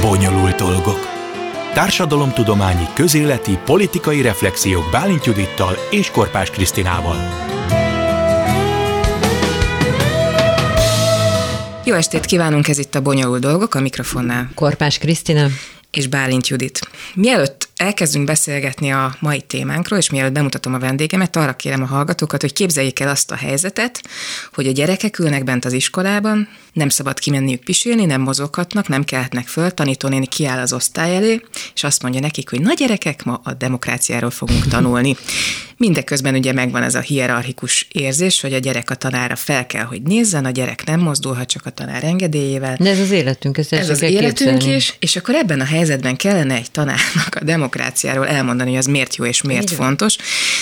Bonyolult dolgok. Társadalomtudományi, közéleti, politikai reflexiók Bálint Judittal és Korpás Krisztinával. Jó estét kívánunk, ez itt a Bonyolult Dolgok, a mikrofonnál. Korpás Krisztina. És Bálint Judit. Mielőtt elkezdünk beszélgetni a mai témánkról, és mielőtt bemutatom a vendégemet, arra kérem a hallgatókat, hogy képzeljék el azt a helyzetet, hogy a gyerekek ülnek bent az iskolában, nem szabad kimenniük pisülni, nem mozoghatnak, nem kelhetnek föl, tanítónéni kiáll az osztály elé, és azt mondja nekik, hogy na gyerekek, ma a demokráciáról fogunk tanulni. Mindeközben ugye megvan ez a hierarchikus érzés, hogy a gyerek a tanára fel kell, hogy nézzen, a gyerek nem mozdulhat csak a tanár engedélyével. De ez az életünk, ez, ez az életünk képzelni. is, és akkor ebben a helyzetben kellene egy tanárnak a demokráciáról elmondani, hogy az miért jó és miért Igen. fontos.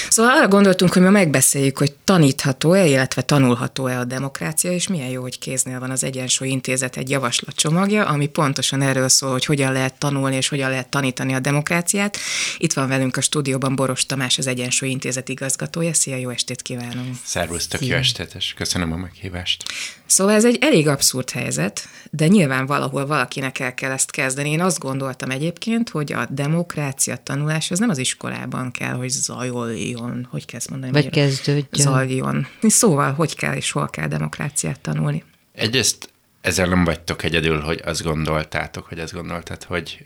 Szóval arra gondoltunk, hogy ma megbeszéljük, hogy tanítható-e, illetve tanulható-e a demokrácia, és milyen jó, hogy kéznél van az Egyensúly Intézet egy javaslatcsomagja, ami pontosan erről szól, hogy hogyan lehet tanulni és hogyan lehet tanítani a demokráciát. Itt van velünk a stúdióban Boros Tamás, az Egyensúly Intézet igazgatója. Szia, jó estét kívánunk! Szervusztok, jó estét, és köszönöm a meghívást. Szóval ez egy elég abszurd helyzet, de nyilván valahol valakinek el kell ezt kezdeni. Én azt gondoltam egyébként, hogy a demokrácia tanulás az nem az iskolában kell, hogy zajoljon, hogy kell ezt mondani? Vagy kezdődjön. Zajoljon. Szóval, hogy kell és hol kell demokráciát tanulni? Egyrészt ezzel nem vagytok egyedül, hogy azt gondoltátok, hogy azt gondoltad, hogy,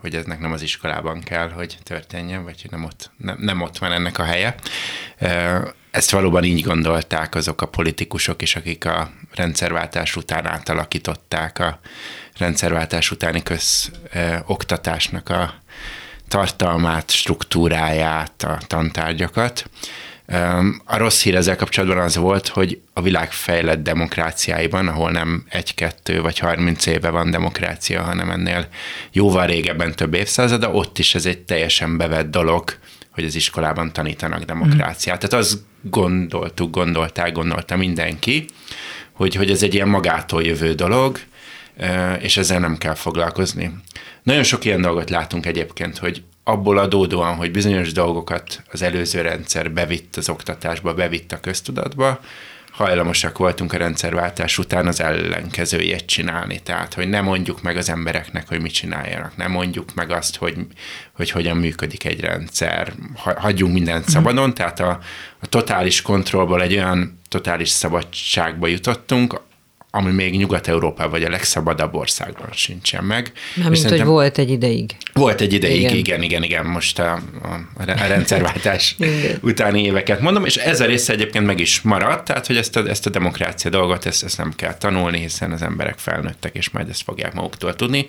hogy eznek nem az iskolában kell, hogy történjen, vagy hogy nem ott, nem, nem ott van ennek a helye. Ezt valóban így gondolták azok a politikusok is, akik a rendszerváltás után átalakították a rendszerváltás utáni közoktatásnak a tartalmát, struktúráját, a tantárgyakat. A rossz hír ezzel kapcsolatban az volt, hogy a világ fejlett demokráciáiban, ahol nem egy-kettő vagy harminc éve van demokrácia, hanem ennél jóval régebben több évszázada, ott is ez egy teljesen bevett dolog, hogy az iskolában tanítanak demokráciát. Mm. Tehát azt gondoltuk, gondolták, gondolta mindenki, hogy, hogy ez egy ilyen magától jövő dolog, és ezzel nem kell foglalkozni. Nagyon sok ilyen dolgot látunk egyébként, hogy abból adódóan, hogy bizonyos dolgokat az előző rendszer bevitt az oktatásba, bevitt a köztudatba, hajlamosak voltunk a rendszerváltás után az ellenkezőjét csinálni. Tehát, hogy ne mondjuk meg az embereknek, hogy mit csináljanak, ne mondjuk meg azt, hogy, hogy hogyan működik egy rendszer, hagyjunk mindent mhm. szabadon, tehát a, a totális kontrollból egy olyan totális szabadságba jutottunk, ami még Nyugat-Európában vagy a legszabadabb országban sincsen meg. Nem, mint hogy volt egy ideig. Volt egy ideig, igen, igen, igen, igen most a, a, a rendszerváltás utáni éveket mondom, és ez a része egyébként meg is maradt, tehát hogy ezt a, ezt a demokrácia dolgot, ezt, ezt nem kell tanulni, hiszen az emberek felnőttek, és majd ezt fogják maguktól tudni,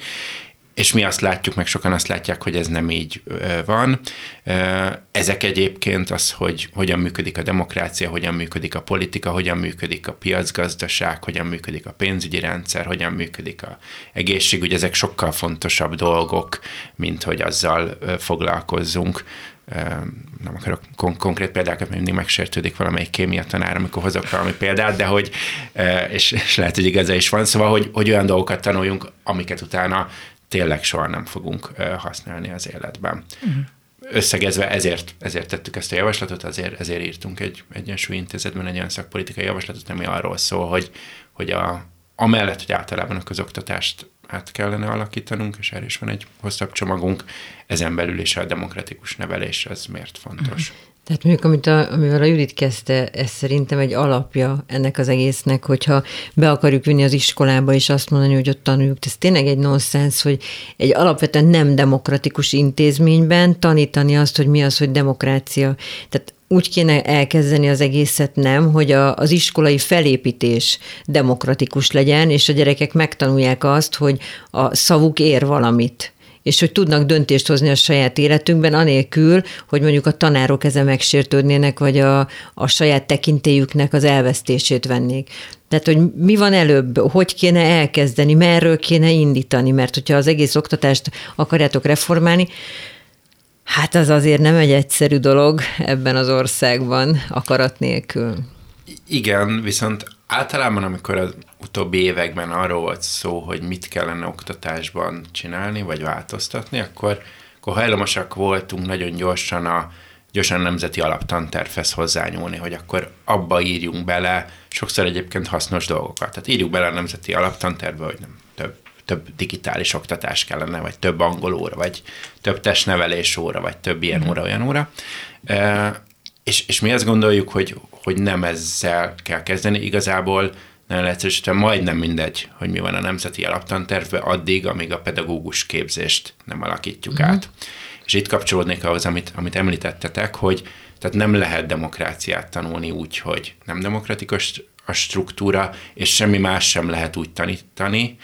és mi azt látjuk, meg sokan azt látják, hogy ez nem így van. Ezek egyébként az, hogy hogyan működik a demokrácia, hogyan működik a politika, hogyan működik a piacgazdaság, hogyan működik a pénzügyi rendszer, hogyan működik a egészségügy, ezek sokkal fontosabb dolgok, mint hogy azzal foglalkozzunk. Nem akarok kon- konkrét példákat, mert mindig megsértődik valamelyik kémia tanár, amikor hozok valami példát, de hogy, és, és lehet, hogy igaza is van, szóval, hogy, hogy olyan dolgokat tanuljunk, amiket utána tényleg soha nem fogunk használni az életben. Uh-huh. Összegezve ezért, ezért tettük ezt a javaslatot, azért, ezért írtunk egy egyensúlyintézetben egy olyan szakpolitikai javaslatot, ami arról szól, hogy, hogy a, amellett, hogy általában a közoktatást át kellene alakítanunk, és erre is van egy hosszabb csomagunk, ezen belül is a demokratikus nevelés, az miért fontos. Uh-huh. Tehát mondjuk, amit a, amivel a Judit kezdte, ez szerintem egy alapja ennek az egésznek, hogyha be akarjuk vinni az iskolába, és azt mondani, hogy ott tanuljuk. Ez tényleg egy nonsens, hogy egy alapvetően nem demokratikus intézményben tanítani azt, hogy mi az, hogy demokrácia. Tehát úgy kéne elkezdeni az egészet, nem, hogy a, az iskolai felépítés demokratikus legyen, és a gyerekek megtanulják azt, hogy a szavuk ér valamit és hogy tudnak döntést hozni a saját életükben, anélkül, hogy mondjuk a tanárok ezen megsértődnének, vagy a, a saját tekintélyüknek az elvesztését vennék. Tehát, hogy mi van előbb, hogy kéne elkezdeni, merről kéne indítani, mert hogyha az egész oktatást akarjátok reformálni, hát az azért nem egy egyszerű dolog ebben az országban akarat nélkül. Igen, viszont általában, amikor az utóbbi években arról volt szó, hogy mit kellene oktatásban csinálni, vagy változtatni, akkor, akkor hajlamosak voltunk nagyon gyorsan a gyorsan nemzeti alaptantervhez hozzányúlni, hogy akkor abba írjunk bele sokszor egyébként hasznos dolgokat. Tehát írjuk bele a nemzeti alaptantervbe, hogy nem több több digitális oktatás kellene, vagy több angol óra, vagy több testnevelés óra, vagy több ilyen óra, olyan óra. És, és mi azt gondoljuk, hogy, hogy nem ezzel kell kezdeni, igazából nagyon leegyszerűsítve majdnem mindegy, hogy mi van a nemzeti alaptantervben, addig, amíg a pedagógus képzést nem alakítjuk mm. át. És itt kapcsolódnék ahhoz, amit, amit említettetek, hogy tehát nem lehet demokráciát tanulni úgy, hogy nem demokratikus a struktúra, és semmi más sem lehet úgy tanítani,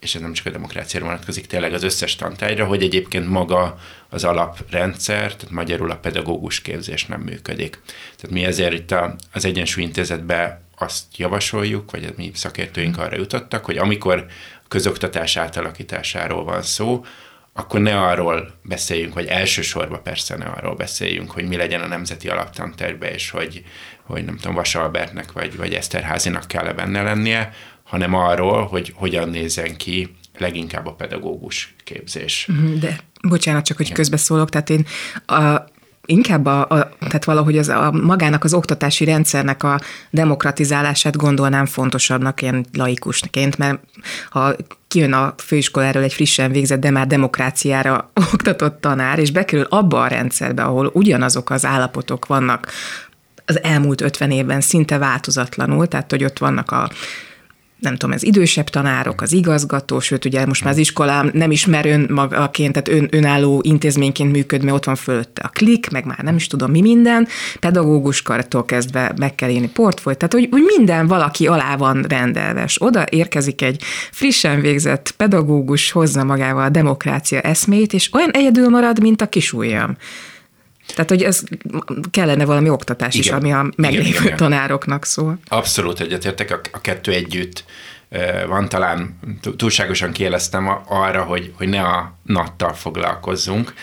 és ez nem csak a demokráciára vonatkozik, tényleg az összes tantárgyra, hogy egyébként maga az alaprendszer, tehát magyarul a pedagógus képzés nem működik. Tehát mi ezért itt az Egyensúly Intézetben azt javasoljuk, vagy a mi szakértőink arra jutottak, hogy amikor a közoktatás átalakításáról van szó, akkor ne arról beszéljünk, vagy elsősorban persze ne arról beszéljünk, hogy mi legyen a nemzeti alaptanterve, és hogy, hogy nem tudom, Vasalbertnek vagy, vagy Eszterházinak kell-e benne lennie, hanem arról, hogy hogyan nézzen ki leginkább a pedagógus képzés. Mhm, de bocsánat, csak hogy közbeszólok, tehát én a, inkább a, a, tehát valahogy az, a magának az oktatási rendszernek a demokratizálását gondolnám fontosabbnak ilyen laikusként, mert ha kijön a főiskoláról egy frissen végzett, de már demokráciára oktatott tanár, és bekerül abba a rendszerbe, ahol ugyanazok az állapotok vannak az elmúlt 50 évben szinte változatlanul, tehát hogy ott vannak a nem tudom, ez idősebb tanárok, az igazgató, sőt, ugye most már az iskolám nem ismer önmagaként, tehát ön, önálló intézményként működ, mert ott van fölötte a klik, meg már nem is tudom mi minden, pedagógus kartól kezdve meg kell írni portfóliót, tehát hogy, hogy minden valaki alá van rendelve, és oda érkezik egy frissen végzett pedagógus, hozza magával a demokrácia eszmét, és olyan egyedül marad, mint a kisújjam. Tehát, hogy ez kellene valami oktatás igen. is, ami a meglévő igen, igen. tanároknak szól. Abszolút egyetértek, a, a kettő együtt van talán, túlságosan kieleztem arra, hogy, hogy ne a nattal foglalkozzunk,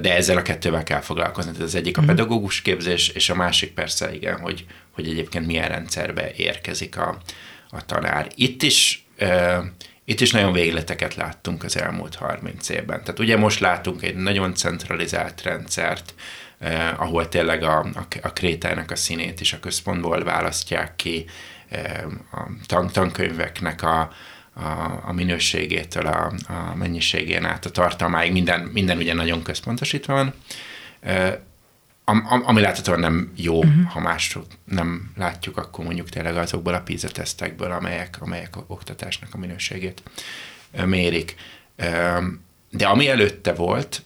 de ezzel a kettővel kell foglalkozni. Tehát az egyik a mhm. pedagógus képzés, és a másik persze igen, hogy, hogy egyébként milyen rendszerbe érkezik a, a tanár. Itt is itt is nagyon végleteket láttunk az elmúlt 30 évben. Tehát ugye most látunk egy nagyon centralizált rendszert, eh, ahol tényleg a, a, a krétának a színét is a központból választják ki, eh, a tank, tankönyveknek a, a, a minőségétől a, a mennyiségén át a tartalmáig, minden, minden ugye nagyon központosítva van. Eh, am, ami láthatóan nem jó, uh-huh. ha más nem látjuk, akkor mondjuk tényleg azokból a PISA tesztekből, amelyek, amelyek a oktatásnak a minőségét mérik. De ami előtte volt,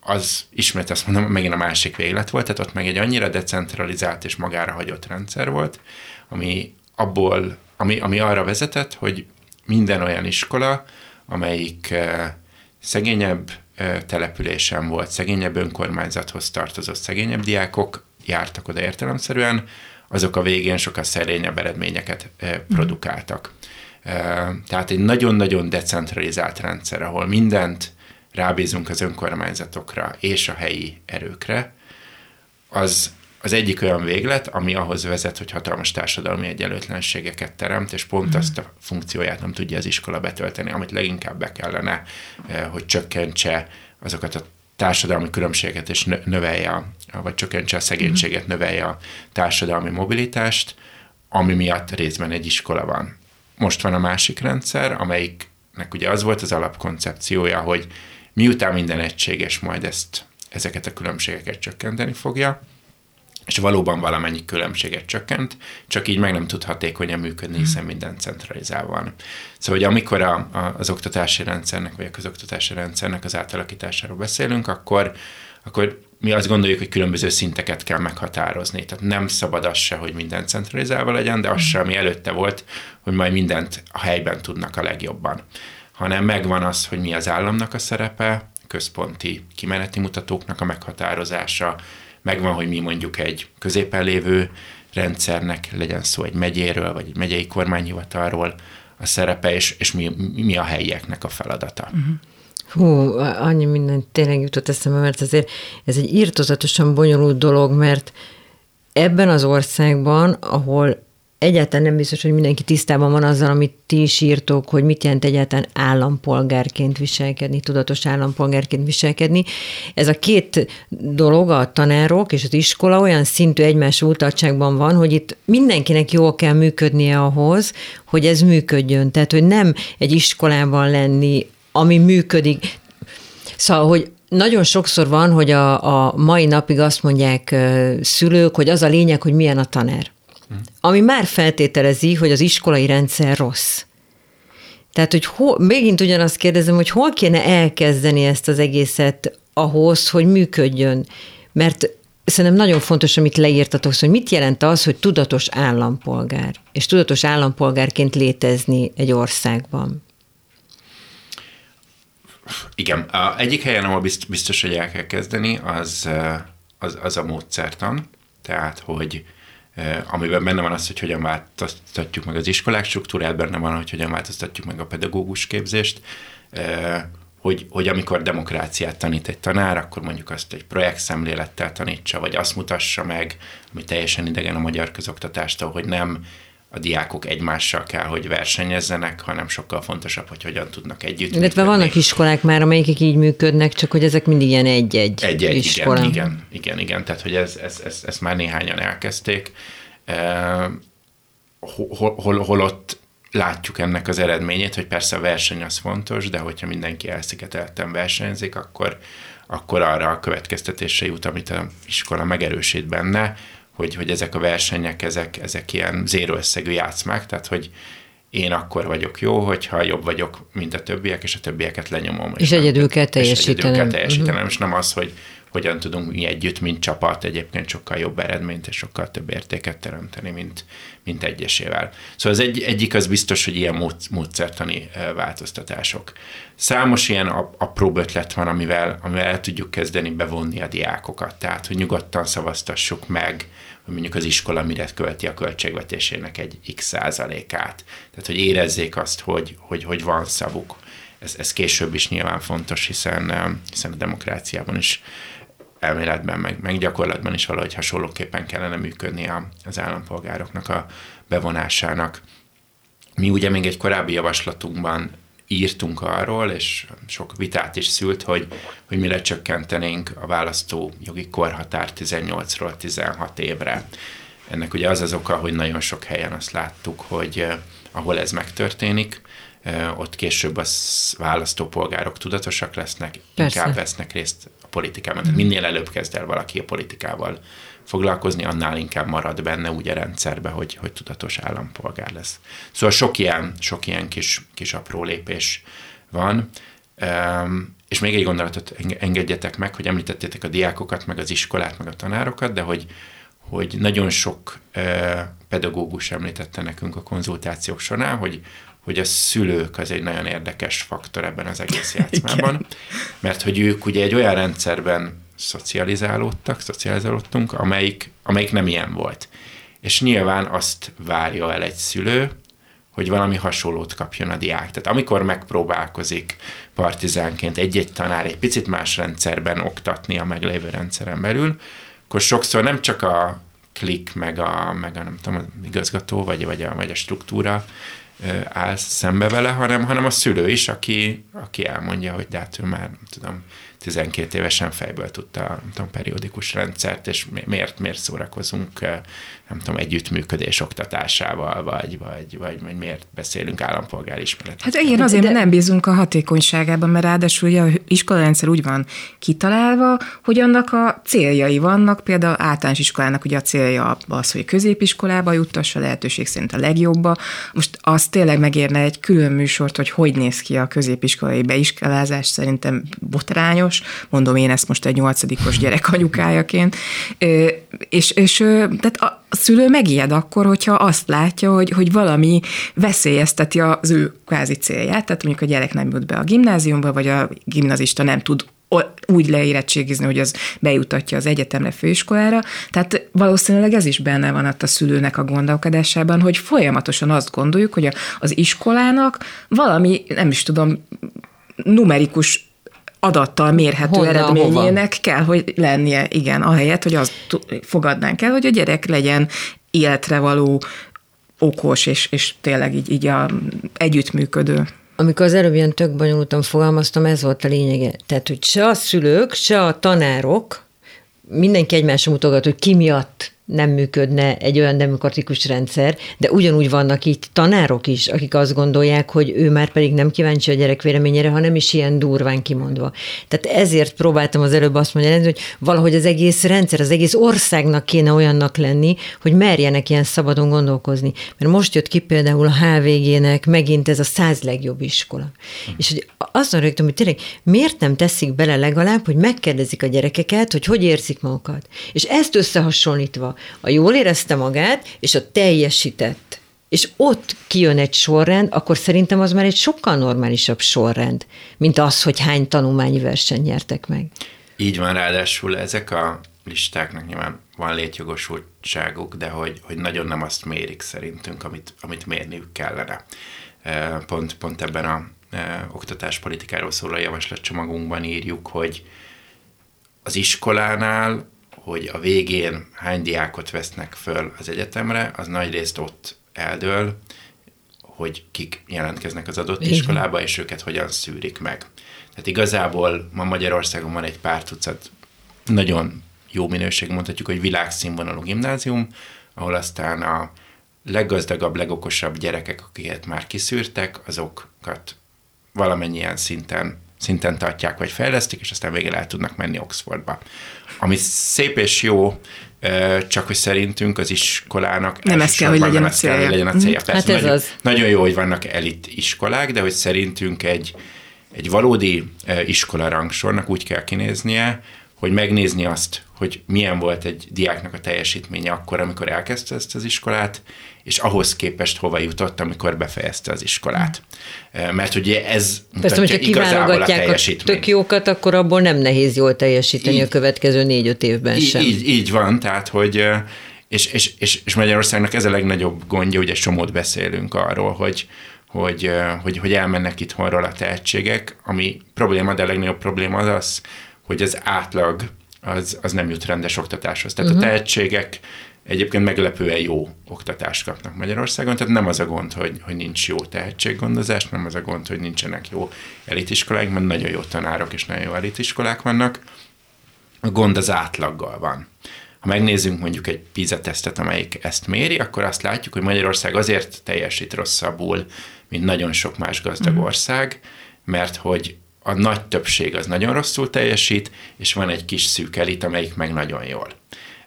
az ismét azt mondom, megint a másik véglet volt, tehát ott meg egy annyira decentralizált és magára hagyott rendszer volt, ami abból, ami, ami arra vezetett, hogy minden olyan iskola, amelyik szegényebb településen volt, szegényebb önkormányzathoz tartozott szegényebb diákok jártak oda értelemszerűen, azok a végén sokkal szerényebb eredményeket produkáltak. Tehát egy nagyon-nagyon decentralizált rendszer, ahol mindent rábízunk az önkormányzatokra és a helyi erőkre, az az egyik olyan véglet, ami ahhoz vezet, hogy hatalmas társadalmi egyenlőtlenségeket teremt, és pont mm. azt a funkcióját nem tudja az iskola betölteni, amit leginkább be kellene, eh, hogy csökkentse azokat a társadalmi különbségeket, és növelje, vagy csökkentse a szegénységet, mm. növelje a társadalmi mobilitást, ami miatt részben egy iskola van. Most van a másik rendszer, amelyiknek ugye az volt az alapkoncepciója, hogy miután minden egységes, majd ezt, ezeket a különbségeket csökkenteni fogja, és valóban valamennyi különbséget csökkent, csak így meg nem tud hatékonyan működni, hmm. hiszen minden centralizálva van. Szóval, hogy amikor a, a, az oktatási rendszernek, vagy a közoktatási rendszernek az átalakításáról beszélünk, akkor, akkor mi azt gondoljuk, hogy különböző szinteket kell meghatározni. Tehát nem szabad az se, hogy minden centralizálva legyen, de az hmm. se, ami előtte volt, hogy majd mindent a helyben tudnak a legjobban. Hanem megvan az, hogy mi az államnak a szerepe, központi kimeneti mutatóknak a meghatározása, megvan, hogy mi mondjuk egy középen lévő rendszernek, legyen szó egy megyéről, vagy egy megyei kormányhivatalról a szerepe, és, és mi, mi a helyieknek a feladata. Uh-huh. Hú, annyi minden tényleg jutott eszembe, mert azért ez egy írtozatosan bonyolult dolog, mert ebben az országban, ahol egyáltalán nem biztos, hogy mindenki tisztában van azzal, amit ti is írtok, hogy mit jelent egyáltalán állampolgárként viselkedni, tudatos állampolgárként viselkedni. Ez a két dolog, a tanárok és az iskola olyan szintű egymás útartságban van, hogy itt mindenkinek jól kell működnie ahhoz, hogy ez működjön. Tehát, hogy nem egy iskolában lenni, ami működik. Szóval, hogy nagyon sokszor van, hogy a, a mai napig azt mondják szülők, hogy az a lényeg, hogy milyen a tanár ami már feltételezi, hogy az iskolai rendszer rossz. Tehát, hogy hol, megint ugyanazt kérdezem, hogy hol kéne elkezdeni ezt az egészet ahhoz, hogy működjön. Mert szerintem nagyon fontos, amit leírtatok, hogy mit jelent az, hogy tudatos állampolgár, és tudatos állampolgárként létezni egy országban. Igen. A egyik helyen, ahol biztos, hogy el kell kezdeni, az, az, az a módszertan. Tehát, hogy amiben benne van az, hogy hogyan változtatjuk meg az iskolák struktúrát, benne van, hogy hogyan változtatjuk meg a pedagógus képzést, hogy, hogy amikor demokráciát tanít egy tanár, akkor mondjuk azt egy projektszemlélettel tanítsa, vagy azt mutassa meg, ami teljesen idegen a magyar közoktatástól, hogy nem a diákok egymással kell, hogy versenyezzenek, hanem sokkal fontosabb, hogy hogyan tudnak együtt Illetve vannak iskolák már, amelyik így működnek, csak hogy ezek mindig ilyen egy-egy, egy-egy iskola. Igen, igen, igen, igen, tehát hogy ez, ez, ez, ezt már néhányan elkezdték. hol, hol, holott látjuk ennek az eredményét, hogy persze a verseny az fontos, de hogyha mindenki elszigetelten versenyzik, akkor, akkor arra a következtetésre jut, amit a iskola megerősít benne, hogy, hogy ezek a versenyek, ezek, ezek ilyen zéró összegű játszmák, tehát hogy én akkor vagyok jó, hogyha jobb vagyok, mint a többiek, és a többieket lenyomom. És, és egyedül kell teljesítenem. És egyedül kell teljesítenem, uh-huh. és nem az, hogy hogyan tudunk mi együtt, mint csapat egyébként sokkal jobb eredményt és sokkal több értéket teremteni, mint, mint egyesével. Szóval az egy, egyik az biztos, hogy ilyen mód, módszertani változtatások. Számos ilyen apró ötlet van, amivel, amivel el tudjuk kezdeni bevonni a diákokat. Tehát, hogy nyugodtan szavaztassuk meg, hogy mondjuk az iskola mire költi a költségvetésének egy x százalékát. Tehát, hogy érezzék azt, hogy, hogy, hogy van szavuk. Ez, ez később is nyilván fontos, hiszen, hiszen a demokráciában is elméletben, meg, meg gyakorlatban is valahogy hasonlóképpen kellene működni az állampolgároknak a bevonásának. Mi ugye még egy korábbi javaslatunkban írtunk arról, és sok vitát is szült, hogy, hogy mire csökkentenénk a választó jogi korhatár 18-ról 16 évre. Ennek ugye az az oka, hogy nagyon sok helyen azt láttuk, hogy eh, ahol ez megtörténik, eh, ott később az választópolgárok tudatosak lesznek, Persze. inkább vesznek részt a politikában. Tehát minél előbb kezd el valaki a politikával foglalkozni, annál inkább marad benne úgy a rendszerbe, hogy, hogy tudatos állampolgár lesz. Szóval sok ilyen, sok ilyen kis, kis apró lépés van. Um, és még egy gondolatot engedjetek meg, hogy említettétek a diákokat, meg az iskolát, meg a tanárokat, de hogy, hogy nagyon sok uh, pedagógus említette nekünk a konzultációk során, hogy, hogy a szülők az egy nagyon érdekes faktor ebben az egész játszmában, mert hogy ők ugye egy olyan rendszerben szocializálódtak, szocializálódtunk, amelyik, amelyik nem ilyen volt. És nyilván azt várja el egy szülő, hogy valami hasonlót kapjon a diák. Tehát amikor megpróbálkozik partizánként egy-egy tanár egy picit más rendszerben oktatni a meglévő rendszeren belül, akkor sokszor nem csak a klik, meg a, meg a nem tudom, az igazgató, vagy, vagy, a, vagy a struktúra áll szembe vele, hanem, hanem a szülő is, aki, aki elmondja, hogy de hát ő már, nem tudom, 12 évesen fejből tudta a tudom, periódikus rendszert, és miért, miért szórakozunk nem tudom, együttműködés oktatásával, vagy, vagy, vagy, vagy miért beszélünk állampolgári ismeretről. Hát igen, azért, mert nem bízunk a hatékonyságában, mert ráadásul ugye a iskolarendszer úgy van kitalálva, hogy annak a céljai vannak, például általános iskolának ugye a célja az, hogy középiskolába juttassa, lehetőség szerint a legjobba. Most az tényleg megérne egy külön műsort, hogy hogy néz ki a középiskolai beiskolázás, szerintem botrányos, mondom én ezt most egy nyolcadikos gyerek anyukájaként, és, és tehát a, szülő megijed akkor, hogyha azt látja, hogy, hogy valami veszélyezteti az ő kvázi célját, tehát mondjuk a gyerek nem jut be a gimnáziumba, vagy a gimnazista nem tud úgy leérettségizni, hogy az bejutatja az egyetemre, főiskolára. Tehát valószínűleg ez is benne van ott a szülőnek a gondolkodásában, hogy folyamatosan azt gondoljuk, hogy az iskolának valami, nem is tudom, numerikus adattal mérhető Honnan, eredményének hova? kell, hogy lennie, igen, ahelyett, hogy azt fogadnánk el, hogy a gyerek legyen életre való okos, és, és tényleg így, így a együttműködő. Amikor az előbb ilyen tök bonyolultan fogalmaztam, ez volt a lényege. Tehát, hogy se a szülők, se a tanárok, mindenki egymásra mutogat, hogy ki miatt nem működne egy olyan demokratikus rendszer, de ugyanúgy vannak itt tanárok is, akik azt gondolják, hogy ő már pedig nem kíváncsi a gyerek véleményére, hanem is ilyen durván kimondva. Tehát ezért próbáltam az előbb azt mondani, hogy valahogy az egész rendszer, az egész országnak kéne olyannak lenni, hogy merjenek ilyen szabadon gondolkozni. Mert most jött ki például a HVG-nek megint ez a száz legjobb iskola. És hogy azt mondom, hogy tényleg miért nem teszik bele legalább, hogy megkérdezik a gyerekeket, hogy hogy érzik magukat. És ezt összehasonlítva a jól érezte magát, és a teljesített, és ott kijön egy sorrend, akkor szerintem az már egy sokkal normálisabb sorrend, mint az, hogy hány tanulmányi verseny nyertek meg. Így van, ráadásul ezek a listáknak nyilván van létjogosultságuk, de hogy, hogy nagyon nem azt mérik szerintünk, amit, amit mérniük kellene. Pont, pont ebben a oktatáspolitikáról szóló javaslatcsomagunkban írjuk, hogy az iskolánál hogy a végén hány diákot vesznek föl az egyetemre, az nagy részt ott eldől, hogy kik jelentkeznek az adott Igen. iskolába, és őket hogyan szűrik meg. Tehát igazából ma Magyarországon van egy pár tucat nagyon jó minőség, mondhatjuk, hogy világszínvonalú gimnázium, ahol aztán a leggazdagabb, legokosabb gyerekek, akiket már kiszűrtek, azokat valamennyien szinten, szinten tartják, vagy fejlesztik, és aztán végül el tudnak menni Oxfordba ami szép és jó, csak hogy szerintünk az iskolának nem ez kell, hogy legyen a célja. Kell, hogy legyen a célja. Persze, hát ez nagyon, az. nagyon jó, hogy vannak elit iskolák, de hogy szerintünk egy, egy valódi iskola rangsornak úgy kell kinéznie, hogy megnézni azt, hogy milyen volt egy diáknak a teljesítménye akkor, amikor elkezdte ezt az iskolát, és ahhoz képest hova jutott, amikor befejezte az iskolát. Mert ugye ez Persze, hogyha kiválogatják a, a tök jókat, akkor abból nem nehéz jól teljesíteni így, a következő négy-öt évben így, sem. Így, így van, tehát hogy és, és, és, és Magyarországnak ez a legnagyobb gondja, ugye somót beszélünk arról, hogy, hogy, hogy, hogy elmennek itthonról a tehetségek, ami probléma, de a legnagyobb probléma az az, hogy az átlag az, az nem jut rendes oktatáshoz. Tehát uh-huh. a tehetségek egyébként meglepően jó oktatást kapnak Magyarországon, tehát nem az a gond, hogy, hogy nincs jó tehetséggondozás, nem az a gond, hogy nincsenek jó elitiskolák, mert nagyon jó tanárok és nagyon jó elitiskolák vannak. A gond az átlaggal van. Ha megnézzünk mondjuk egy PISA tesztet, amelyik ezt méri, akkor azt látjuk, hogy Magyarország azért teljesít rosszabbul, mint nagyon sok más gazdag mhm. ország, mert hogy a nagy többség az nagyon rosszul teljesít, és van egy kis szűk elit, amelyik meg nagyon jól.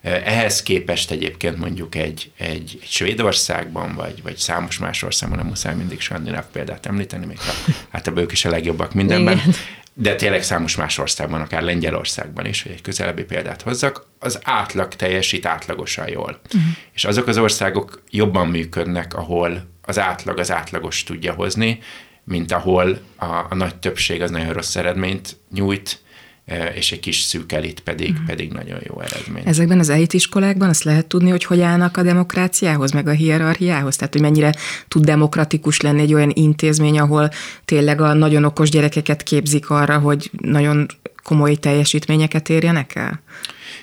Ehhez képest egyébként mondjuk egy, egy, egy Svédországban, vagy, vagy számos más országban, nem muszáj mindig skandináv példát említeni, még ha, hát ők is a legjobbak mindenben, Igen. de tényleg számos más országban, akár Lengyelországban is, hogy egy közelebbi példát hozzak, az átlag teljesít átlagosan jól. Uh-huh. És azok az országok jobban működnek, ahol az átlag az átlagos tudja hozni, mint ahol a, a nagy többség az nagyon rossz eredményt nyújt, e, és egy kis szűk elit pedig, uh-huh. pedig nagyon jó eredmény. Ezekben az iskolákban azt lehet tudni, hogy hogy állnak a demokráciához, meg a hierarchiához? Tehát, hogy mennyire tud demokratikus lenni egy olyan intézmény, ahol tényleg a nagyon okos gyerekeket képzik arra, hogy nagyon komoly teljesítményeket érjenek el?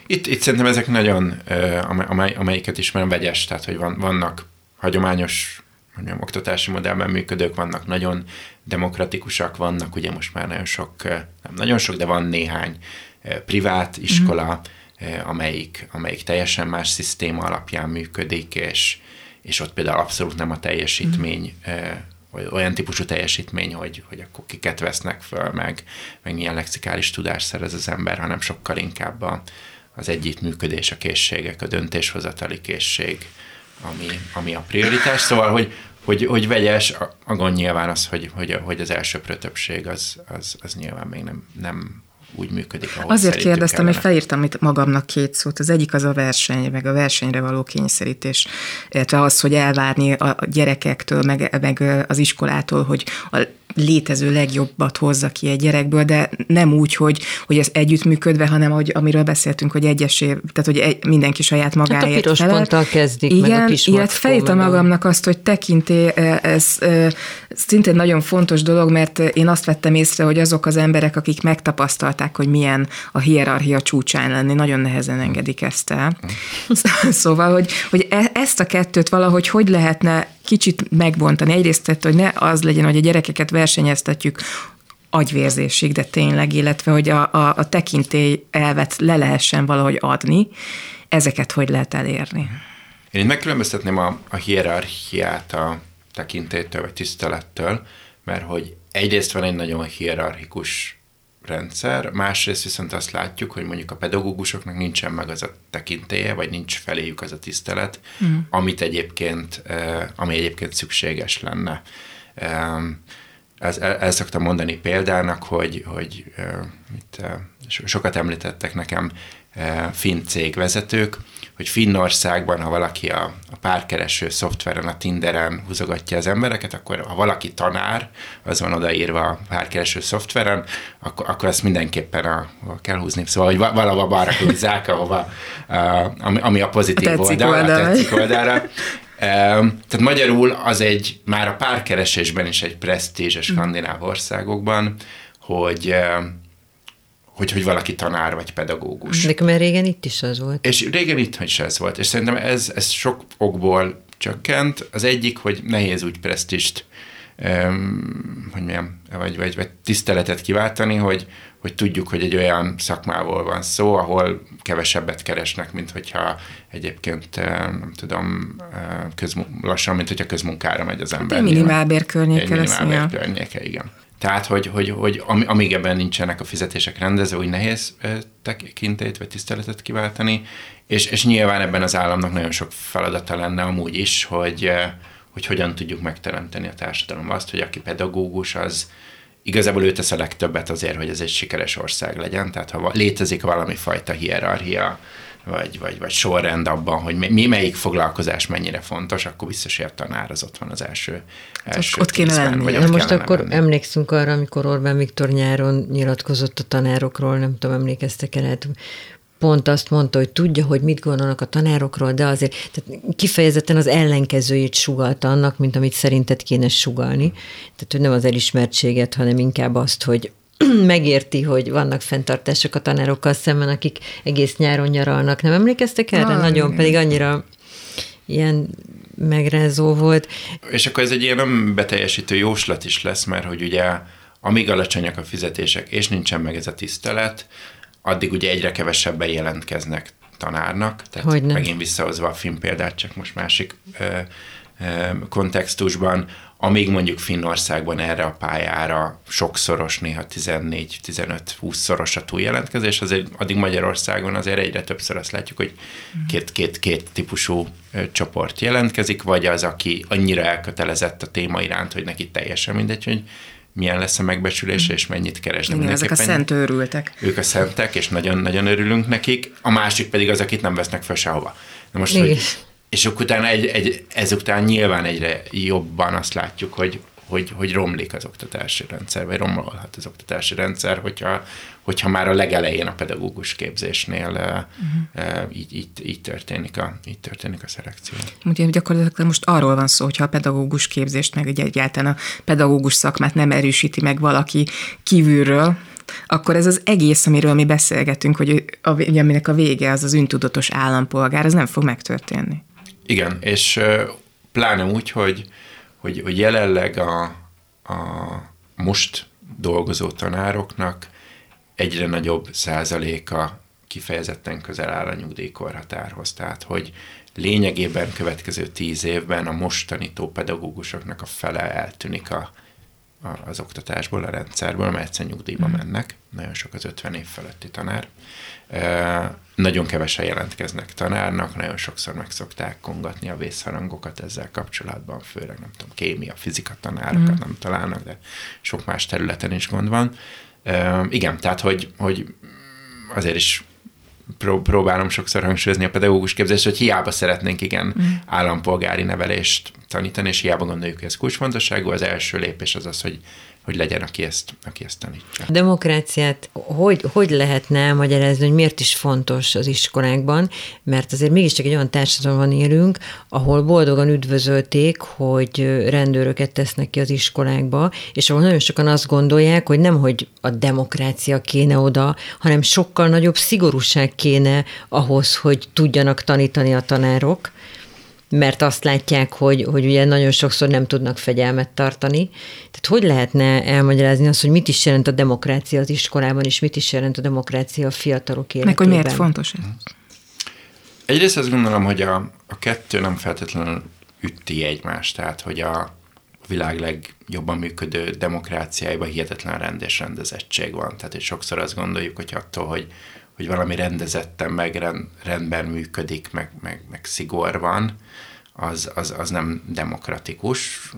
Itt, itt szerintem ezek nagyon, amely, amelyiket ismerem, vegyes, tehát hogy van, vannak hagyományos mondjam, oktatási modellben működők vannak, nagyon demokratikusak vannak, ugye most már nagyon sok, nem nagyon sok, de van néhány privát iskola, mm. amelyik, amelyik teljesen más szisztéma alapján működik, és, és ott például abszolút nem a teljesítmény, mm. olyan típusú teljesítmény, hogy, hogy akkor kiket vesznek föl, meg, meg milyen lexikális tudás szerez az ember, hanem sokkal inkább a, az együttműködés, a készségek, a döntéshozatali készség, ami, ami a prioritás. Szóval, hogy, hogy, hogy vegyes, a gond nyilván az, hogy, hogy, hogy az elsőprő többség az, az, az nyilván még nem, nem úgy működik, ahogy Azért kérdeztem, kellene. hogy felírtam itt magamnak két szót. Az egyik az a verseny, meg a versenyre való kényszerítés, illetve az, hogy elvárni a gyerekektől, meg, meg az iskolától, hogy a létező legjobbat hozza ki egy gyerekből, de nem úgy, hogy, hogy ez együttműködve, hanem hogy, amiről beszéltünk, hogy egyesé, tehát hogy egy, mindenki saját magáért hát a piros felel. ponttal kezdik, Igen, meg a kis illetve felírtam magamnak azt, hogy tekinté, ez, ez, szintén nagyon fontos dolog, mert én azt vettem észre, hogy azok az emberek, akik megtapasztalták, hogy milyen a hierarchia csúcsán lenni, nagyon nehezen engedik ezt el. Szóval, hogy, hogy e, ezt a kettőt valahogy hogy lehetne kicsit megbontani. Egyrészt, tehát, hogy ne az legyen, hogy a gyerekeket versenyeztetjük agyvérzésig, de tényleg, illetve hogy a, a, a tekintély elvet le lehessen valahogy adni, ezeket hogy lehet elérni? Én megkülönböztetném a, a hierarchiát a tekintélytől vagy tisztelettől, mert hogy egyrészt van egy nagyon hierarchikus rendszer, másrészt viszont azt látjuk, hogy mondjuk a pedagógusoknak nincsen meg az a tekintélye, vagy nincs feléjük az a tisztelet, mm. amit egyébként, ami egyébként szükséges lenne. Ez, el szoktam mondani példának, hogy, hogy mit, sokat említettek nekem finn cégvezetők, hogy Finnországban, ha valaki a, a párkereső szoftveren, a Tinderen húzogatja az embereket, akkor ha valaki tanár, az van odaírva a párkereső szoftveren, akkor, akkor ezt mindenképpen a, a kell húzni. Szóval, hogy valahova balra húzzák, ahova, a, ami, ami a pozitív a oldal, oldal, a tetszik oldalra. Tehát magyarul az egy, már a párkeresésben is egy presztízs a skandináv országokban, hogy hogy, hogy valaki tanár vagy pedagógus. De mert régen itt is az volt. És régen itt is ez volt, és szerintem ez, ez sok okból csökkent. Az egyik, hogy nehéz úgy presztist, um, hogy milyen, vagy, vagy, vagy tiszteletet kiváltani, hogy, hogy tudjuk, hogy egy olyan szakmából van szó, ahol kevesebbet keresnek, mint hogyha egyébként, nem tudom, közmu- lassan, mint hogyha közmunkára megy az ember. Minimálbér környéke egy minimálbér környéke, igen. Tehát, hogy, hogy, hogy amíg ebben nincsenek a fizetések rendezve, úgy nehéz tekintét vagy tiszteletet kiváltani, és, és nyilván ebben az államnak nagyon sok feladata lenne amúgy is, hogy, hogy hogyan tudjuk megteremteni a társadalomban azt, hogy aki pedagógus, az igazából ő tesz a legtöbbet azért, hogy ez egy sikeres ország legyen, tehát ha létezik valami fajta hierarchia, vagy, vagy, vagy sorrend abban, hogy mi, melyik foglalkozás mennyire fontos, akkor biztos, hogy a tanár az ott van az első, első Ott kéne lenni. Vagy ott most akkor lenni. emlékszünk arra, amikor Orbán Viktor nyáron nyilatkozott a tanárokról, nem tudom, emlékeztek el, hát pont azt mondta, hogy tudja, hogy mit gondolnak a tanárokról, de azért tehát kifejezetten az ellenkezőjét sugalta annak, mint amit szerinted kéne sugalni. Tehát, hogy nem az elismertséget, hanem inkább azt, hogy megérti, hogy vannak fenntartások a tanárokkal szemben, akik egész nyáron nyaralnak. Nem emlékeztek erre? Ah, Nagyon, igen. pedig annyira ilyen megrázó volt. És akkor ez egy ilyen nem beteljesítő jóslat is lesz, mert hogy ugye amíg alacsonyak a fizetések, és nincsen meg ez a tisztelet, addig ugye egyre kevesebben jelentkeznek tanárnak, tehát Hogyne. megint visszahozva a film példát, csak most másik ö, ö, kontextusban, amíg mondjuk Finnországban erre a pályára sokszoros, néha 14-15-20 szoros a túljelentkezés, azért addig Magyarországon azért egyre többször azt látjuk, hogy két, két, két típusú csoport jelentkezik, vagy az, aki annyira elkötelezett a téma iránt, hogy neki teljesen mindegy, hogy milyen lesz a megbecsülése, és mennyit keresnek. Igen, ezek a szent őrültek. Ők a szentek, és nagyon-nagyon örülünk nekik. A másik pedig az, akit nem vesznek fel sehova. Na most, hogy és akkor utána egy, egy, ezután nyilván egyre jobban azt látjuk, hogy, hogy, hogy romlik az oktatási rendszer, vagy romolhat az oktatási rendszer, hogyha, hogyha már a legelején a pedagógus képzésnél uh-huh. így, így, így, történik a, így történik a szelekció. Ugye gyakorlatilag most arról van szó, hogyha a pedagógus képzést, meg ugye egyáltalán a pedagógus szakmát nem erősíti meg valaki kívülről, akkor ez az egész, amiről mi beszélgetünk, hogy a, aminek a vége az az öntudatos állampolgár, ez nem fog megtörténni. Igen, és pláne úgy, hogy, hogy, hogy jelenleg a, a most dolgozó tanároknak egyre nagyobb százaléka kifejezetten közel áll a nyugdíjkorhatárhoz. Tehát, hogy lényegében következő tíz évben a most tanító pedagógusoknak a fele eltűnik a, az oktatásból, a rendszerből, mert egyszer nyugdíjba mm. mennek. Nagyon sok az 50 év feletti tanár nagyon kevesen jelentkeznek tanárnak, nagyon sokszor meg szokták kongatni a vészharangokat ezzel kapcsolatban, főleg nem tudom, kémia, fizika tanárokat mm. nem találnak, de sok más területen is gond van. igen, tehát, hogy, hogy azért is próbálom sokszor hangsúlyozni a pedagógus képzést, hogy hiába szeretnénk igen mm. állampolgári nevelést tanítani, és hiába gondoljuk, hogy ez kulcsfontosságú, az első lépés az az, hogy hogy legyen, aki ezt, aki ezt tanítsa. A demokráciát hogy, hogy lehetne elmagyarázni, hogy miért is fontos az iskolákban, mert azért mégiscsak egy olyan társadalomban élünk, ahol boldogan üdvözölték, hogy rendőröket tesznek ki az iskolákba, és ahol nagyon sokan azt gondolják, hogy nem, hogy a demokrácia kéne oda, hanem sokkal nagyobb szigorúság kéne ahhoz, hogy tudjanak tanítani a tanárok, mert azt látják, hogy, hogy ugye nagyon sokszor nem tudnak fegyelmet tartani. Tehát hogy lehetne elmagyarázni azt, hogy mit is jelent a demokrácia az iskolában, és mit is jelent a demokrácia a fiatalok életében? Meg hogy miért fontos ez? Egyrészt azt gondolom, hogy a, a kettő nem feltétlenül ütti egymást, tehát hogy a világ legjobban működő demokráciáiban hihetetlen rend és rendezettség van. Tehát hogy sokszor azt gondoljuk, hogy attól, hogy, hogy valami rendezetten, meg rend, rendben működik, meg, meg, meg szigor van, az, az, az nem demokratikus.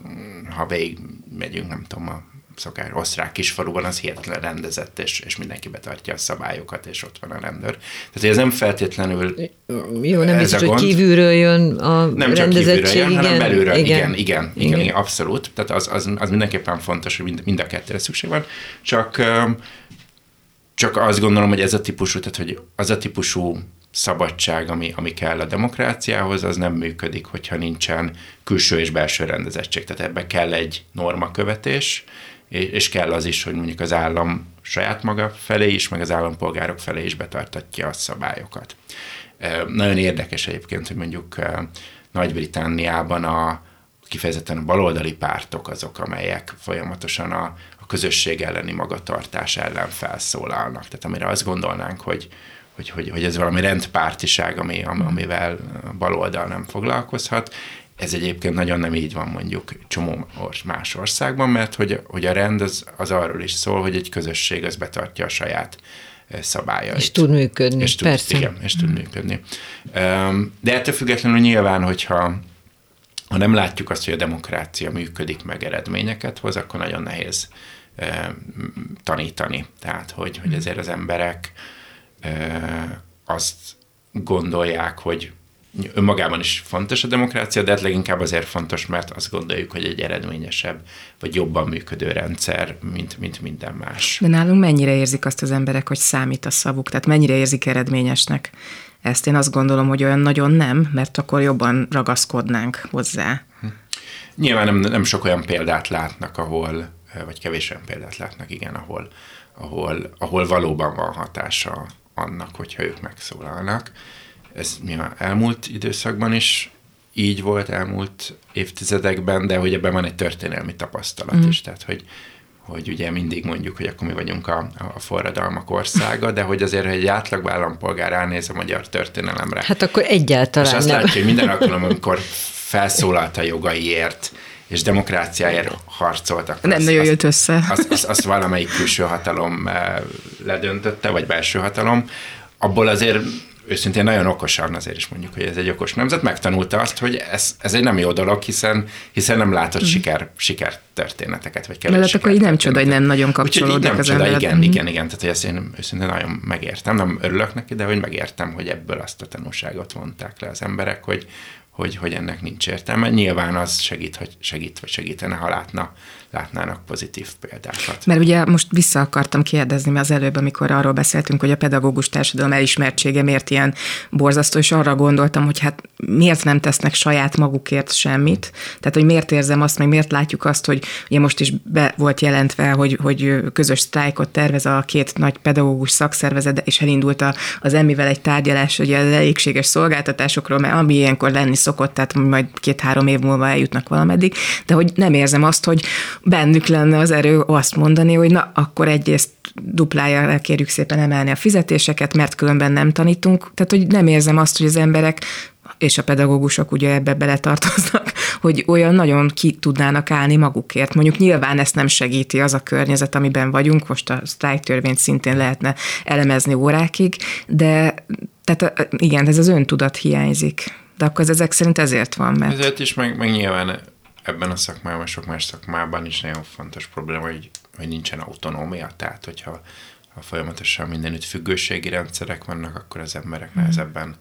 Ha végig megyünk, nem tudom, a szokás osztrák kisfaluban az hihetetlen rendezett, és, és mindenki betartja a szabályokat, és ott van a rendőr. Tehát ez nem feltétlenül Jó, nem biztos, hogy kívülről jön a Nem csak kívülről jön, igen, hanem belülről, igen, igen, igen, igen, igen abszolút. Tehát az, az, az mindenképpen fontos, hogy mind, mind a kettőre szükség van. Csak, csak azt gondolom, hogy ez a típusú, tehát hogy az a típusú szabadság, ami, ami kell a demokráciához, az nem működik, hogyha nincsen külső és belső rendezettség. Tehát ebbe kell egy normakövetés, és kell az is, hogy mondjuk az állam saját maga felé is, meg az állampolgárok felé is betartatja a szabályokat. Nagyon érdekes egyébként, hogy mondjuk Nagy-Britániában a kifejezetten a baloldali pártok azok, amelyek folyamatosan a közösség elleni magatartás ellen felszólalnak. Tehát amire azt gondolnánk, hogy, hogy, hogy, hogy ez valami rendpártiság, ami, amivel baloldal nem foglalkozhat. Ez egyébként nagyon nem így van mondjuk csomó más országban, mert hogy, hogy a rend az, az arról is szól, hogy egy közösség az betartja a saját szabályait. És tud működni, és tud, persze. Igen, és tud működni. De ettől függetlenül nyilván, hogyha ha nem látjuk azt, hogy a demokrácia működik, meg eredményeket hoz, akkor nagyon nehéz tanítani. Tehát, hogy, hogy ezért az emberek azt gondolják, hogy önmagában is fontos a demokrácia, de hát leginkább azért fontos, mert azt gondoljuk, hogy egy eredményesebb, vagy jobban működő rendszer, mint, mint minden más. De nálunk mennyire érzik azt az emberek, hogy számít a szavuk? Tehát mennyire érzik eredményesnek? Ezt én azt gondolom, hogy olyan nagyon nem, mert akkor jobban ragaszkodnánk hozzá. Hm. Nyilván nem, nem sok olyan példát látnak, ahol, vagy kevés olyan példát látnak, igen, ahol, ahol, ahol valóban van hatása annak, hogyha ők megszólalnak. Ez nyilván elmúlt időszakban is így volt, elmúlt évtizedekben, de hogy ebben van egy történelmi tapasztalat mm. is, tehát hogy, hogy ugye mindig mondjuk, hogy akkor mi vagyunk a, a forradalmak országa, de hogy azért, hogy egy átlag állampolgár ránéz a magyar történelemre. Hát akkor egyáltalán És azt nem. látja, hogy minden alkalom, amikor felszólalt a jogaiért, és demokráciáért harcoltak. Nem azt, nagyon jött össze. Azt, azt, azt valamelyik külső hatalom eh, ledöntötte, vagy belső hatalom. Abból azért őszintén nagyon okosan azért is mondjuk, hogy ez egy okos nemzet, megtanulta azt, hogy ez, ez egy nem jó dolog, hiszen, hiszen nem látott mm. siker, sikertörténeteket, vagy kevés Mert akkor így nem csoda, hogy nem nagyon kapcsolódik nem az csoda. Igen, mm. igen, igen, tehát ezt én őszintén nagyon megértem, nem örülök neki, de hogy megértem, hogy ebből azt a tanulságot vonták le az emberek, hogy, hogy, hogy ennek nincs értelme. Nyilván az segít, hogy segít, vagy segítene, ha látna látnának pozitív példákat. Mert ugye most vissza akartam kérdezni, mert az előbb, amikor arról beszéltünk, hogy a pedagógus társadalom elismertsége miért ilyen borzasztó, és arra gondoltam, hogy hát miért nem tesznek saját magukért semmit, tehát hogy miért érzem azt, meg miért látjuk azt, hogy ugye most is be volt jelentve, hogy, hogy közös sztrájkot tervez a két nagy pedagógus szakszervezet, és elindult a, az emmivel egy tárgyalás, ugye az elégséges szolgáltatásokról, mert ami ilyenkor lenni szokott, tehát majd két-három év múlva eljutnak valameddig, de hogy nem érzem azt, hogy bennük lenne az erő azt mondani, hogy na, akkor egyrészt duplájára kérjük szépen emelni a fizetéseket, mert különben nem tanítunk. Tehát, hogy nem érzem azt, hogy az emberek és a pedagógusok ugye ebbe beletartoznak, hogy olyan nagyon ki tudnának állni magukért. Mondjuk nyilván ezt nem segíti az a környezet, amiben vagyunk, most a sztrájktörvényt szintén lehetne elemezni órákig, de tehát igen, ez az öntudat hiányzik. De akkor ez ezek szerint ezért van, mert... Ezért is, meg, meg nyilván ebben a szakmában, sok más szakmában is nagyon fontos probléma, hogy, hogy nincsen autonómia, tehát hogyha ha folyamatosan mindenütt függőségi rendszerek vannak, akkor az emberek nehezebben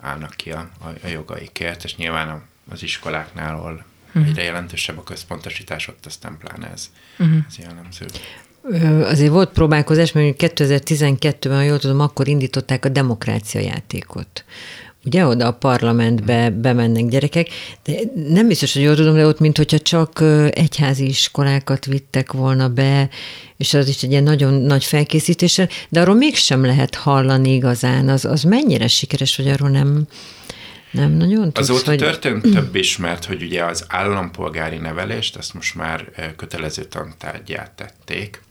állnak ki a, a, a jogaikért, és nyilván az iskoláknál, ahol uh-huh. egyre jelentősebb a központosítás, ott aztán pláne ez, uh-huh. ez jellemző. Azért volt próbálkozás, mert 2012-ben, ha jól tudom, akkor indították a demokrácia játékot. Ugye oda a parlamentbe bemennek gyerekek, de nem biztos, hogy jól tudom, de ott, mint hogyha csak egyházi iskolákat vittek volna be, és az is egy ilyen nagyon nagy felkészítéssel, de arról mégsem lehet hallani igazán. Az, az mennyire sikeres, vagy arról nem, nem nagyon tudsz, Azóta vagy... történt több is, mert hogy ugye az állampolgári nevelést, ezt most már kötelező tantárgyát tették,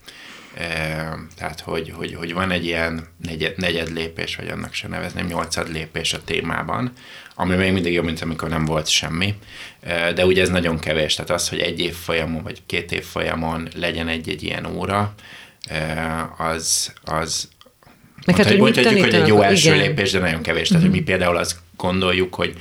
tehát, hogy, hogy, hogy van egy ilyen negyed, negyed lépés, vagy annak se nevezném, nyolcad lépés a témában, ami még mindig jobb, mint amikor nem volt semmi. De ugye ez nagyon kevés, tehát az, hogy egy év folyamon, vagy két év folyamon legyen egy-egy ilyen óra, az, az Neked, mondhatjuk, hogy, mondhatjuk hogy egy jó első igen. lépés, de nagyon kevés. Tehát, hogy mi például azt gondoljuk, hogy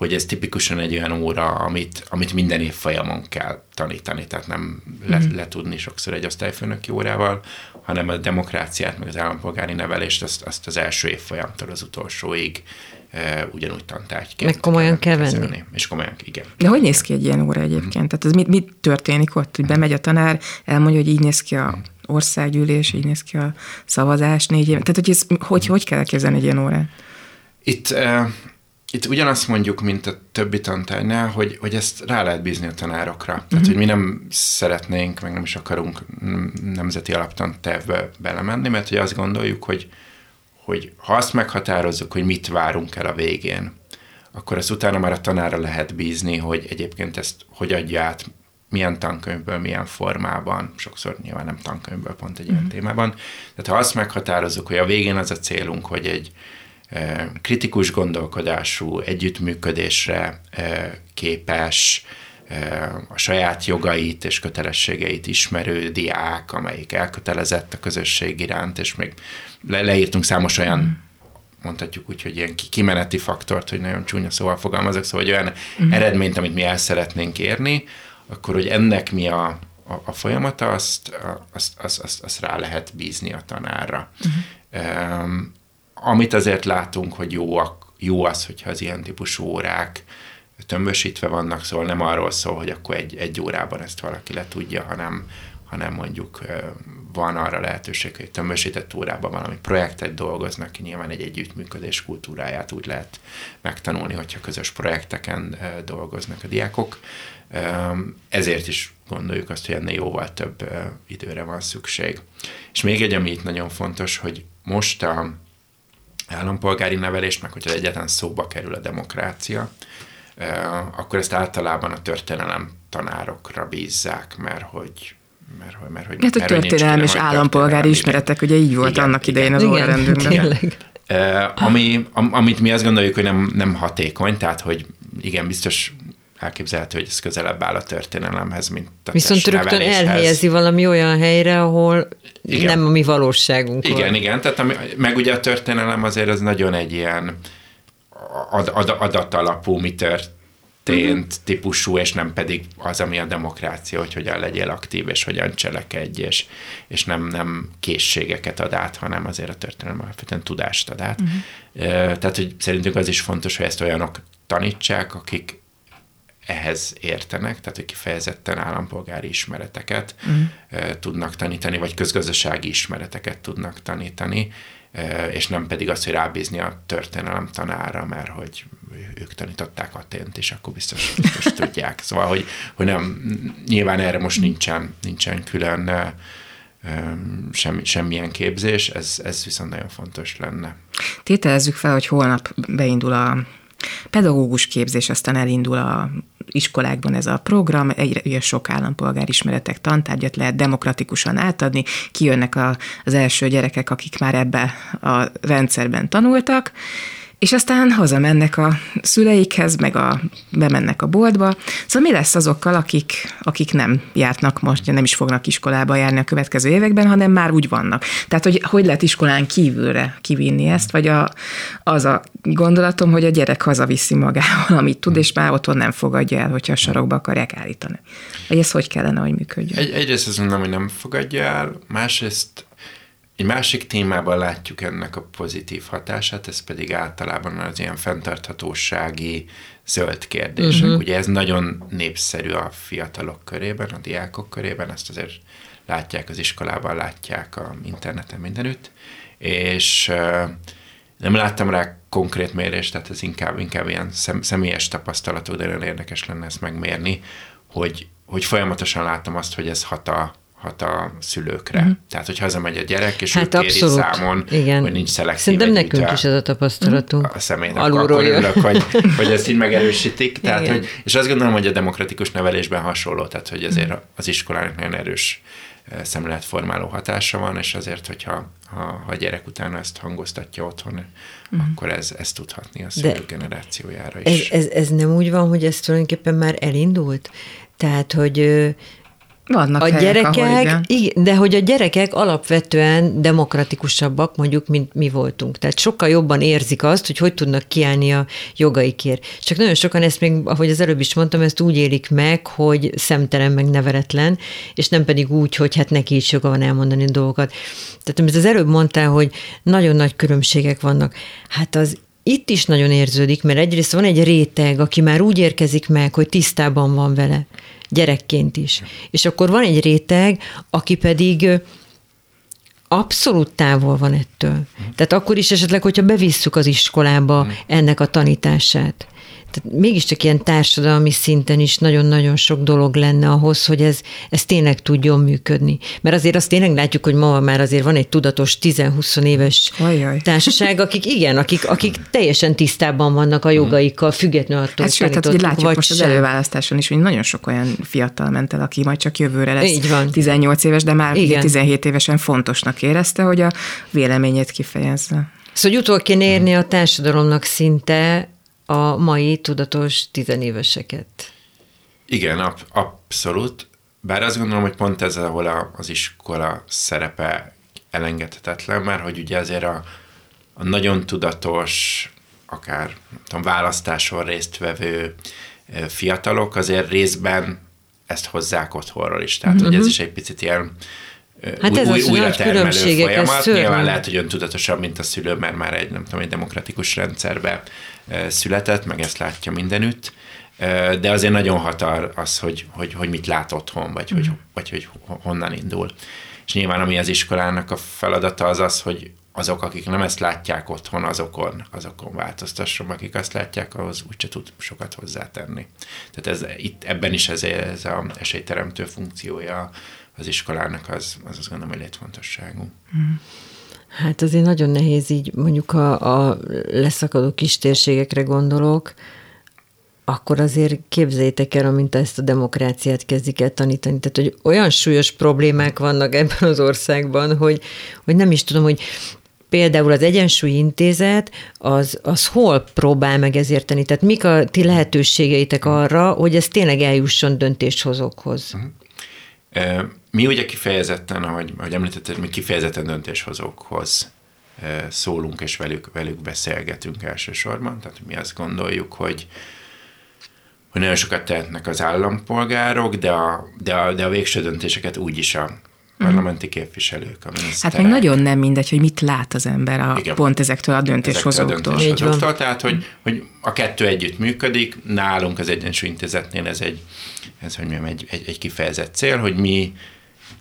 hogy ez tipikusan egy olyan óra, amit, amit minden év folyamon kell tanítani, tehát nem le, mm. letudni sokszor egy osztályfőnöki órával, hanem a demokráciát, meg az állampolgári nevelést, azt, azt az első év folyamtól az utolsóig e, ugyanúgy tantárgyként. Meg komolyan kell venni. És komolyan, igen. De hogy néz ki egy ilyen óra egyébként? Mm. Tehát ez mit, mit történik ott, hogy bemegy a tanár, elmondja, hogy így néz ki a országgyűlés, így néz ki a szavazás négy év. Tehát, hogy ez, hogy, hogy kell elképzelni egy ilyen órát? Itt itt ugyanazt mondjuk, mint a többi tantárnál, hogy, hogy ezt rá lehet bízni a tanárokra. Uh-huh. Tehát, hogy mi nem szeretnénk, meg nem is akarunk nemzeti alaptantervbe belemenni, mert hogy azt gondoljuk, hogy, hogy ha azt meghatározzuk, hogy mit várunk el a végén, akkor ezt utána már a tanára lehet bízni, hogy egyébként ezt hogy adja át, milyen tankönyvből, milyen formában, sokszor nyilván nem tankönyvből, pont egy uh-huh. ilyen témában. Tehát ha azt meghatározzuk, hogy a végén az a célunk, hogy egy, kritikus gondolkodású, együttműködésre képes, a saját jogait és kötelességeit ismerő diák, amelyik elkötelezett a közösség iránt, és még le- leírtunk számos olyan mondhatjuk úgy, hogy ilyen kimeneti faktort, hogy nagyon csúnya szóval fogalmazok, szóval hogy olyan mm. eredményt, amit mi el szeretnénk érni, akkor hogy ennek mi a, a, a folyamata, azt, azt, azt, azt, azt rá lehet bízni a tanárra. Mm. Um, amit azért látunk, hogy jó, jó az, hogyha az ilyen típusú órák tömbösítve vannak, szóval nem arról szól, hogy akkor egy, egy órában ezt valaki le tudja, hanem, hanem mondjuk van arra lehetőség, hogy tömbösített órában valami projektet dolgoznak ki, nyilván egy együttműködés kultúráját úgy lehet megtanulni, hogyha közös projekteken dolgoznak a diákok. Ezért is gondoljuk azt, hogy ennél jóval több időre van szükség. És még egy, ami itt nagyon fontos, hogy most a állampolgári nevelés, meg hogyha egyetlen szóba kerül a demokrácia, akkor ezt általában a történelem tanárokra bízzák, mert hogy mert, hogy, mert, hogy, hát, hogy mert, történelem és állampolgári ismeretek, ugye így volt igen, annak idején az órarendünkben. Ami, amit mi azt gondoljuk, hogy nem, nem hatékony, tehát hogy igen, biztos elképzelhető, hogy ez közelebb áll a történelemhez, mint a Viszont rögtön elhelyezi valami olyan helyre, ahol igen. nem a mi valóságunk Igen, van. igen, tehát ami, meg ugye a történelem azért az nagyon egy ilyen ad, ad, adatalapú, mi történt uh-huh. típusú, és nem pedig az, ami a demokrácia, hogy hogyan legyél aktív, és hogyan cselekedj, és, és nem, nem készségeket ad át, hanem azért a történelem alapvetően tudást ad át. Uh-huh. Tehát, hogy szerintünk az is fontos, hogy ezt olyanok tanítsák, akik ehhez értenek, tehát hogy kifejezetten állampolgári ismereteket uh-huh. tudnak tanítani, vagy közgazdasági ismereteket tudnak tanítani, és nem pedig azt, hogy rábízni a történelem tanára, mert hogy ők tanították Atént, és akkor biztos, biztos tudják. Szóval, hogy, hogy nem, nyilván erre most nincsen, nincsen külön semmi, semmilyen képzés, ez, ez viszont nagyon fontos lenne. Tételezzük fel, hogy holnap beindul a pedagógus képzés, aztán elindul a iskolákban ez a program, egyre sok állampolgárismeretek tantárgyat lehet demokratikusan átadni, kijönnek a, az első gyerekek, akik már ebbe a rendszerben tanultak, és aztán hazamennek a szüleikhez, meg a, bemennek a boltba. Szóval mi lesz azokkal, akik, akik nem járnak most, nem is fognak iskolába járni a következő években, hanem már úgy vannak. Tehát, hogy hogy lehet iskolán kívülre kivinni ezt, vagy a, az a gondolatom, hogy a gyerek hazaviszi magával, amit tud, és már otthon nem fogadja el, hogyha a sarokba akarják állítani. Vagy ez hogy kellene, hogy működjön? Egy, egyrészt azt mondom, hogy nem fogadja el, másrészt egy másik témában látjuk ennek a pozitív hatását, ez pedig általában az ilyen fenntarthatósági zöld kérdések. Uh-huh. Ugye ez nagyon népszerű a fiatalok körében, a diákok körében, ezt azért látják az iskolában, látják a interneten mindenütt, és nem láttam rá konkrét mérést, tehát ez inkább, inkább ilyen szem, személyes tapasztalatú, de nagyon érdekes lenne ezt megmérni, hogy, hogy folyamatosan látom azt, hogy ez hat a, hat a szülőkre. Uh-huh. Tehát, hogy hazamegy a gyerek, és hát ő kéri számon, Igen. hogy nincs szelektív Szerintem nekünk is ez a tapasztalatunk. A személynek Alulról akkor örülök, hogy, hogy ezt így megerősítik. Tehát, hogy, és azt gondolom, hogy a demokratikus nevelésben hasonló, tehát, hogy ezért az iskolának nagyon erős szemléletformáló hatása van, és azért, hogyha ha, ha a gyerek utána ezt hangoztatja otthon, uh-huh. akkor ez, ez tudhatni a szülő generációjára is. Ez, ez, ez nem úgy van, hogy ez tulajdonképpen már elindult? Tehát, hogy vannak a helyek, gyerekek, igen. igen. De hogy a gyerekek alapvetően demokratikusabbak, mondjuk, mint mi voltunk. Tehát sokkal jobban érzik azt, hogy hogy tudnak kiállni a jogaikért. Csak nagyon sokan ezt még, ahogy az előbb is mondtam, ezt úgy élik meg, hogy szemtelen, meg neveretlen, és nem pedig úgy, hogy hát neki is joga van elmondani a dolgokat. Tehát amit az előbb mondtál, hogy nagyon nagy különbségek vannak. Hát az itt is nagyon érződik, mert egyrészt van egy réteg, aki már úgy érkezik meg, hogy tisztában van vele gyerekként is. És akkor van egy réteg, aki pedig abszolút távol van ettől. Tehát akkor is esetleg, hogyha bevisszük az iskolába ennek a tanítását. Tehát mégiscsak ilyen társadalmi szinten is nagyon-nagyon sok dolog lenne ahhoz, hogy ez, ez tényleg tudjon működni. Mert azért azt tényleg látjuk, hogy ma már azért van egy tudatos 10-20 éves Ajaj. társaság, akik igen, akik, akik teljesen tisztában vannak a jogaikkal, függetlenül attól, hát sőt, tehát, látjuk vagy most sem. az előválasztáson is, hogy nagyon sok olyan fiatal ment el, aki majd csak jövőre lesz Így van. 18 éves, de már igen. 17 évesen fontosnak érezte, hogy a véleményét kifejezze. Szóval utol kéne érni a társadalomnak szinte a mai tudatos tizenéveseket. Igen, ab, abszolút. Bár azt gondolom, hogy pont ez, ahol a, az iskola szerepe elengedhetetlen, mert hogy ugye azért a, a nagyon tudatos, akár tudom, választáson résztvevő fiatalok azért részben ezt hozzá otthonról is. Tehát, uh-huh. hogy ez mhm. is egy picit ilyen hát ez új, újra termelő folyamat. Nyilván lehet, hogy öntudatosabb, mint a szülő, mert már egy, nem tudom, egy demokratikus rendszerbe született, meg ezt látja mindenütt, de azért nagyon hatar az, hogy, hogy, hogy mit lát otthon, vagy, mm. hogy, vagy hogy honnan indul. És nyilván ami az iskolának a feladata az az, hogy azok, akik nem ezt látják otthon, azokon, azokon változtasson, akik azt látják, ahhoz úgyse tud sokat hozzátenni. Tehát ez, itt, ebben is ez, ez a esélyteremtő funkciója az iskolának, az, az azt gondolom, hogy létfontosságú. Mm. Hát azért nagyon nehéz így, mondjuk a, a leszakadó kis térségekre gondolok, akkor azért képzeljétek el, amint ezt a demokráciát kezdik el tanítani. Tehát, hogy olyan súlyos problémák vannak ebben az országban, hogy, hogy nem is tudom, hogy például az Egyensúly Intézet, az, az hol próbál meg ezért tenni? Tehát mik a ti lehetőségeitek arra, hogy ez tényleg eljusson döntéshozókhoz? Uh-huh. Mi ugye kifejezetten, ahogy, ahogy említetted, mi kifejezetten döntéshozókhoz szólunk és velük, velük beszélgetünk elsősorban. Tehát mi azt gondoljuk, hogy, hogy nagyon sokat tehetnek az állampolgárok, de a, de a, de a végső döntéseket úgyis a parlamenti képviselők, a miniszterek. Hát meg nagyon nem mindegy, hogy mit lát az ember a, Igen, pont ezektől a döntéshozóktól. Ezektől a döntéshozóktól tehát, hogy, hogy a kettő együtt működik, nálunk az Egyensúlyintézetnél ez egy, ez, hogy mondjam, egy, egy, egy kifejezett cél, hogy mi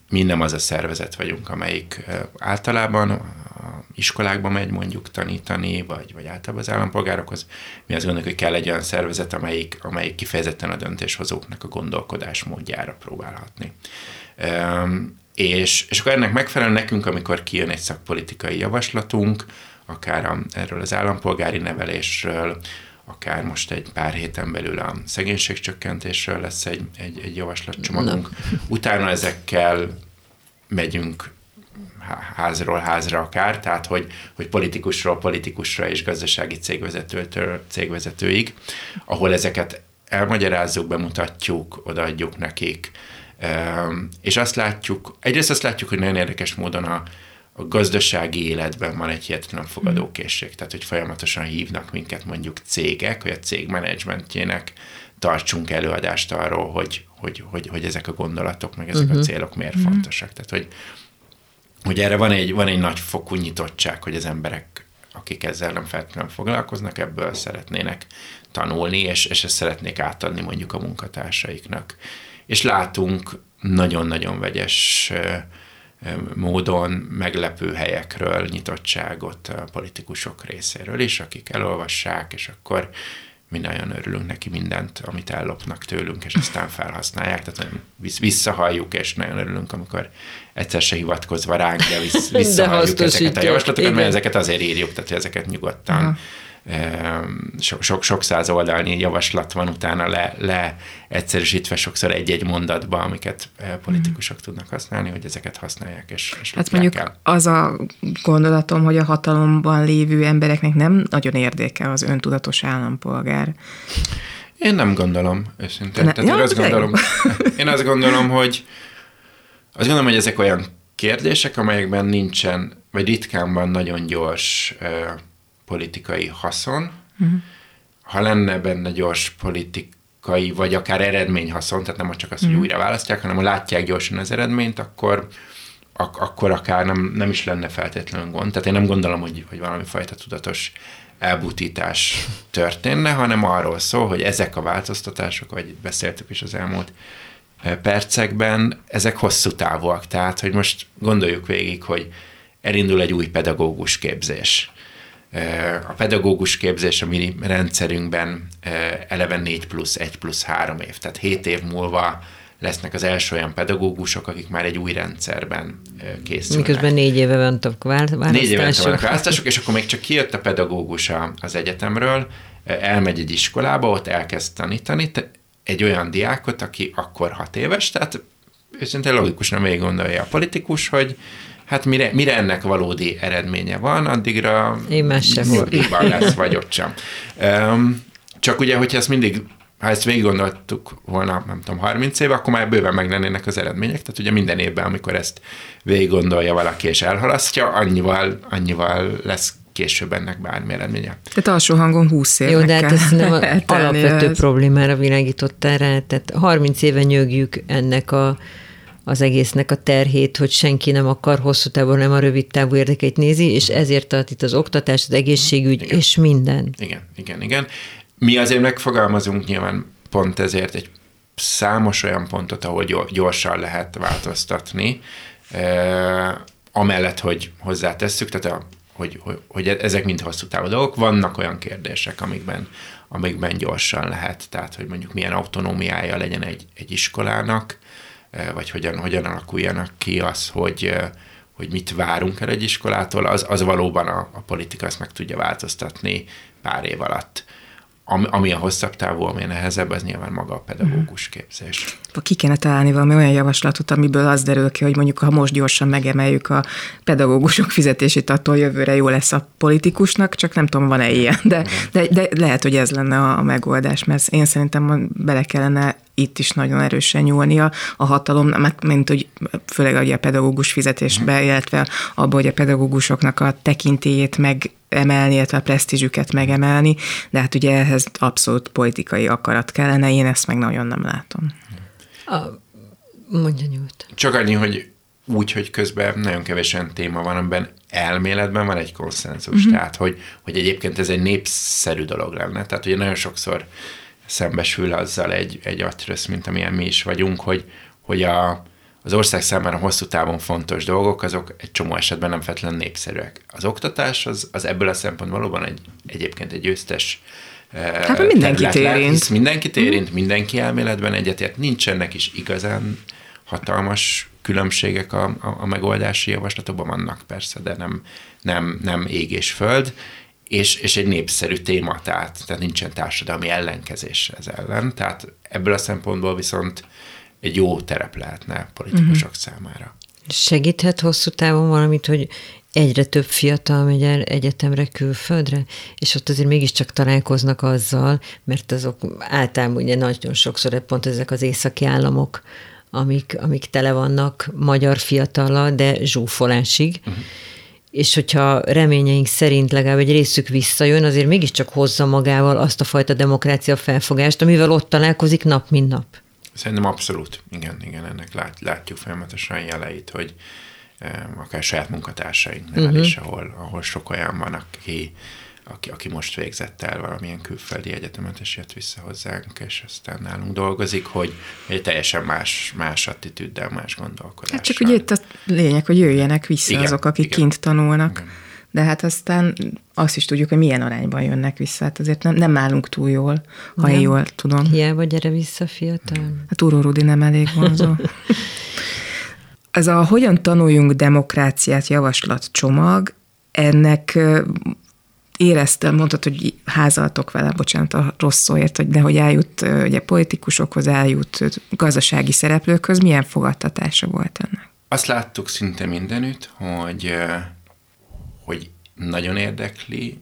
mi nem az a szervezet vagyunk, amelyik általában a iskolákba megy mondjuk tanítani, vagy, vagy általában az állampolgárokhoz. Mi azt gondoljuk, hogy kell egy olyan szervezet, amelyik, amelyik kifejezetten a döntéshozóknak a gondolkodás módjára próbálhatni. És, és akkor ennek megfelelően nekünk, amikor kijön egy szakpolitikai javaslatunk, akár a, erről az állampolgári nevelésről, akár most egy pár héten belül a szegénységcsökkentésről lesz egy, egy, egy javaslatcsomagunk. Utána ezekkel megyünk házról házra akár, tehát hogy, hogy politikusról politikusra és gazdasági cégvezetőtől cégvezetőig, ahol ezeket elmagyarázzuk, bemutatjuk, odaadjuk nekik, és azt látjuk, egyrészt azt látjuk, hogy nagyon érdekes módon a, a gazdasági életben van egy hihetetlen fogadókészség, tehát hogy folyamatosan hívnak minket mondjuk cégek, hogy a cég menedzsmentjének tartsunk előadást arról, hogy, hogy, hogy, hogy ezek a gondolatok, meg ezek uh-huh. a mhm. célok miért uh-huh. fontosak. Tehát, hogy hogy erre van egy, van egy nagy fokú nyitottság, hogy az emberek, akik ezzel nem feltétlenül foglalkoznak, ebből szeretnének tanulni, és, és ezt szeretnék átadni mondjuk a munkatársaiknak. És látunk nagyon-nagyon vegyes módon meglepő helyekről nyitottságot a politikusok részéről is, akik elolvassák, és akkor mi nagyon örülünk neki mindent, amit ellopnak tőlünk, és aztán felhasználják, tehát nagyon visszahalljuk, és nagyon örülünk, amikor egyszer se hivatkozva ránk, de visszahalljuk de ezeket a javaslatokat, mert ezeket azért írjuk, tehát ezeket nyugodtan Aha sok, sok, sok száz oldalnyi javaslat van utána le, le egyszerűsítve sokszor egy-egy mondatba, amiket eh, politikusok mm. tudnak használni, hogy ezeket használják, és, és Hát mondjuk el. az a gondolatom, hogy a hatalomban lévő embereknek nem nagyon érdekel az öntudatos állampolgár. Én nem gondolom, őszintén. Ne, Tehát ja, én, azt gondolom, én azt gondolom, hogy azt gondolom, hogy ezek olyan kérdések, amelyekben nincsen, vagy ritkán van nagyon gyors uh, politikai haszon, uh-huh. ha lenne benne gyors politikai, vagy akár eredményhaszon, tehát nem csak az, hogy uh-huh. újra választják, hanem ha látják gyorsan az eredményt, akkor ak- akkor akár nem, nem is lenne feltétlenül gond. Tehát én nem gondolom, hogy, hogy valami fajta tudatos elbutítás történne, hanem arról szól, hogy ezek a változtatások, vagy itt beszéltük is az elmúlt eh, percekben, ezek hosszú távúak. Tehát, hogy most gondoljuk végig, hogy elindul egy új pedagógus képzés. A pedagógus képzés a mi rendszerünkben eleve 4 plusz 1 plusz 3 év, tehát 7 év múlva lesznek az első olyan pedagógusok, akik már egy új rendszerben készülnek. Miközben négy éve vannak választások. Négy éve vannak választások, és akkor még csak kijött a pedagógus az egyetemről, elmegy egy iskolába, ott elkezd tanítani, egy olyan diákot, aki akkor hat éves, tehát őszintén logikus nem végig gondolja a politikus, hogy hát mire, mire ennek valódi eredménye van, addigra Én sem lesz, vagy ott sem. Um, csak ugye, hogyha ezt mindig ha ezt végig gondoltuk volna, nem tudom, 30 éve, akkor már bőven meg lennének az eredmények. Tehát ugye minden évben, amikor ezt végig gondolja valaki és elhalasztja, annyival, annyival lesz később ennek bármi eredménye. Tehát alsó hangon 20 év. Jó, de hát ez nem alapvető ez. problémára világítottál rá. Tehát 30 éve nyögjük ennek a az egésznek a terhét, hogy senki nem akar hosszú távon, nem a rövid távú érdekeit nézi, és ezért tart itt az oktatás, az egészségügy, igen. és minden. Igen, igen, igen. Mi azért megfogalmazunk nyilván pont ezért egy számos olyan pontot, ahol gyorsan lehet változtatni, eh, amellett, hogy hozzátesszük, tehát a, hogy, hogy, hogy ezek mind hosszú távú dolgok. Vannak olyan kérdések, amikben, amikben gyorsan lehet, tehát hogy mondjuk milyen autonómiája legyen egy, egy iskolának, vagy hogyan, hogyan alakuljanak ki az, hogy, eh, hogy mit várunk el egy iskolától, az, az valóban a, a politika ezt meg tudja változtatni pár év alatt. Ami, ami a hosszabb távú, ami a nehezebb, az nyilván maga a pedagógus mhm. képzés. Ki kéne találni valami olyan javaslatot, amiből az derül ki, hogy mondjuk ha most gyorsan megemeljük a pedagógusok fizetését, attól jövőre jó lesz a politikusnak, csak nem tudom, van-e ilyen, de, de, de lehet, hogy ez lenne a, a megoldás, mert én szerintem bele kellene itt is nagyon erősen nyúlnia a hatalom, mint hogy főleg a pedagógus fizetésbe, illetve abba, hogy a pedagógusoknak a tekintélyét meg emelni, illetve a presztízsüket megemelni, de hát ugye ehhez abszolút politikai akarat kellene, én ezt meg nagyon nem látom. A, mondja nyújt. Csak annyi, hogy úgy, hogy közben nagyon kevesen téma van, amiben elméletben van egy konszenzus, uh-huh. tehát hogy, hogy egyébként ez egy népszerű dolog lenne. Tehát ugye nagyon sokszor szembesül azzal egy, egy atrösz, mint amilyen mi is vagyunk, hogy, hogy a, az ország számára hosszú távon fontos dolgok, azok egy csomó esetben nem feltétlenül népszerűek. Az oktatás az, az ebből a szempontból valóban egy, egyébként egy győztes eh, Hát mindenkit érint. Hisz mindenkit érint, mindenki elméletben egyetért, nincsenek is igazán hatalmas különbségek a, a, a megoldási javaslatokban vannak persze, de nem, nem, nem ég és föld, és, és egy népszerű téma, tehát, tehát nincsen társadalmi ellenkezés ez ellen, tehát ebből a szempontból viszont egy jó terep lehetne politikusok uh-huh. számára. Segíthet hosszú távon valamit, hogy egyre több fiatal megy el egyetemre külföldre, és ott azért mégiscsak találkoznak azzal, mert azok általában ugye nagyon sokszor pont ezek az északi államok, amik, amik tele vannak magyar fiatala, de zsúfolásig, uh-huh és hogyha reményeink szerint legalább egy részük visszajön, azért mégiscsak hozza magával azt a fajta demokrácia felfogást, amivel ott találkozik nap, mint nap. Szerintem abszolút, igen, igen, ennek lát, látjuk folyamatosan jeleit, hogy akár saját munkatársainknál uh-huh. is, ahol, ahol sok olyan van, aki, aki, aki most végzett el valamilyen külföldi egyetemet, és jött vissza hozzánk, és aztán nálunk dolgozik, hogy egy teljesen más, más attitűddel, más gondolkodással. Hát csak ugye itt a lényeg, hogy jöjjenek vissza igen, azok, akik igen. kint tanulnak. Igen. De hát aztán azt is tudjuk, hogy milyen arányban jönnek vissza. Hát azért nem, nem állunk túl jól, ha nem. én jól tudom. Hiába gyere vissza, fiatal. Hát Uró Rudi nem elég vonzó. Ez a Hogyan tanuljunk demokráciát javaslat csomag, ennek éreztem, mondtad, hogy házaltok vele, bocsánat a rossz szóért, hogy de hogy eljut ugye politikusokhoz, eljut gazdasági szereplőkhöz, milyen fogadtatása volt ennek? Azt láttuk szinte mindenütt, hogy, hogy nagyon érdekli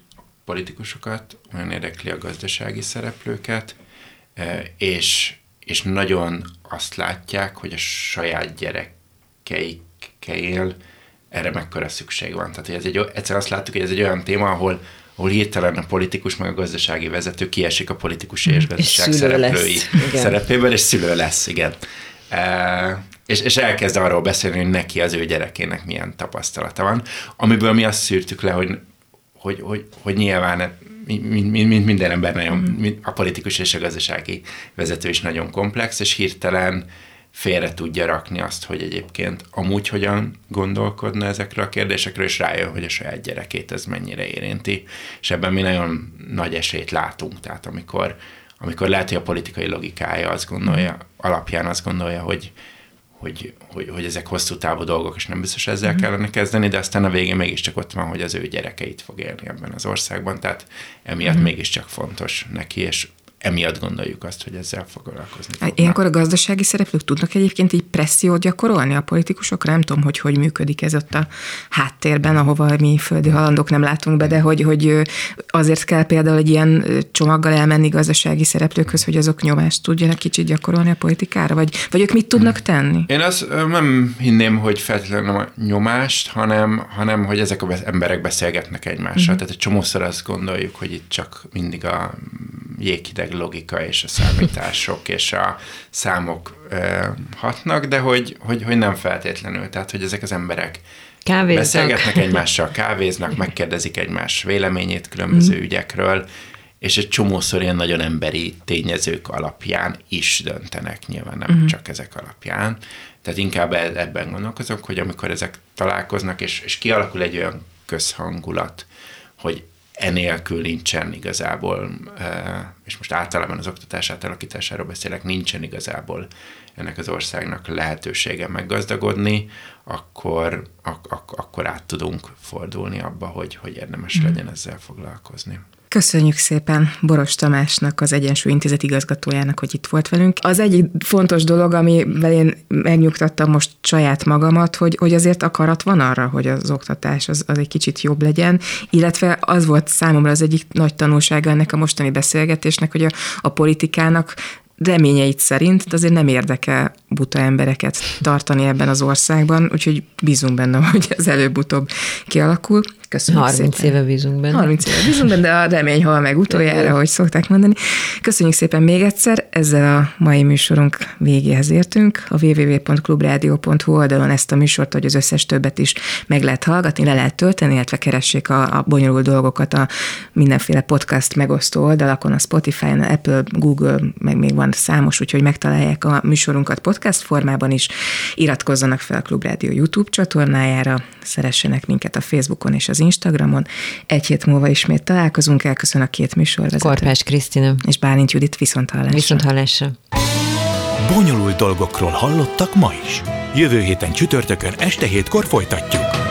politikusokat, nagyon érdekli a gazdasági szereplőket, és, és nagyon azt látják, hogy a saját gyerekeikkel erre mekkora szükség van. Tehát, ez egy, egyszer azt láttuk, hogy ez egy olyan téma, ahol, ahol hirtelen a politikus meg a gazdasági vezető kiesik a politikus és gazdaság és szereplői lesz, szerepéből, és szülő lesz, igen. E, és, és elkezd arról beszélni, hogy neki az ő gyerekének milyen tapasztalata van, amiből mi azt szűrtük le, hogy, hogy, hogy, hogy nyilván mint, mint minden ember nagyon, mm. a politikus és a gazdasági vezető is nagyon komplex, és hirtelen félre tudja rakni azt, hogy egyébként amúgy hogyan gondolkodna ezekről a kérdésekről, és rájön, hogy a saját gyerekét ez mennyire érinti. És ebben mi nagyon nagy esélyt látunk. Tehát amikor, amikor lehet, hogy a politikai logikája azt gondolja, alapján azt gondolja, hogy, hogy, hogy, hogy ezek hosszú távú dolgok, és nem biztos ezzel mm. kellene kezdeni, de aztán a végén mégiscsak ott van, hogy az ő gyerekeit fog élni ebben az országban, tehát emiatt mm. mégiscsak fontos neki, és emiatt gondoljuk azt, hogy ezzel foglalkozni fognak. Ilyenkor a gazdasági szereplők tudnak egyébként így pressziót gyakorolni a politikusokra? Nem tudom, hogy hogy működik ez ott a háttérben, ahova mi földi halandók nem látunk be, de hogy, hogy azért kell például egy ilyen csomaggal elmenni gazdasági szereplőkhöz, hogy azok nyomást tudjanak kicsit gyakorolni a politikára, vagy, vagy ők mit tudnak tenni? Én azt nem hinném, hogy feltétlenül a nyomást, hanem, hanem hogy ezek az emberek beszélgetnek egymással. Uh-huh. Tehát egy csomószor azt gondoljuk, hogy itt csak mindig a jéghideg logika és a számítások és a számok ö, hatnak, de hogy, hogy, hogy nem feltétlenül. Tehát, hogy ezek az emberek Kávéznak. beszélgetnek egymással, kávéznak, megkérdezik egymás véleményét különböző mm. ügyekről, és egy csomószor ilyen nagyon emberi tényezők alapján is döntenek, nyilván nem mm. csak ezek alapján. Tehát inkább e-, ebben gondolkozok, hogy amikor ezek találkoznak, és, és kialakul egy olyan közhangulat, hogy enélkül nincsen igazából, eh, és most általában az oktatás átalakításáról beszélek, nincsen igazából ennek az országnak lehetősége meggazdagodni, akkor, ak- ak- akkor át tudunk fordulni abba, hogy, hogy érdemes mm. legyen ezzel foglalkozni. Köszönjük szépen Boros Tamásnak, az Egyensúly Intézet igazgatójának, hogy itt volt velünk. Az egyik fontos dolog, amivel én megnyugtattam most saját magamat, hogy, hogy azért akarat van arra, hogy az oktatás az, az egy kicsit jobb legyen, illetve az volt számomra az egyik nagy tanulsága ennek a mostani beszélgetésnek, hogy a, a politikának reményeit szerint, azért nem érdekel buta embereket tartani ebben az országban, úgyhogy bízunk benne, hogy ez előbb-utóbb kialakul. Köszönjük 30 szépen. éve bízunk benne. 30 éve bízunk benne, de a remény hal meg utoljára, ahogy szokták mondani. Köszönjük szépen még egyszer, ezzel a mai műsorunk végéhez értünk. A www.clubradio.hu oldalon ezt a műsort, hogy az összes többet is meg lehet hallgatni, le lehet tölteni, illetve keressék a, a bonyolult dolgokat a mindenféle podcast megosztó oldalakon, a Spotify-on, Apple, Google, meg még van számos, úgyhogy megtalálják a műsorunkat podcast formában is. Iratkozzanak fel a Klubrádió YouTube csatornájára, szeressenek minket a Facebookon és az az Instagramon. Egy hét múlva ismét találkozunk, elköszön a két műsorvezető. Korpás Krisztina. És Bálint Judit viszont hallásra. Viszont hallásra. Bonyolult dolgokról hallottak ma is. Jövő héten csütörtökön este hétkor folytatjuk.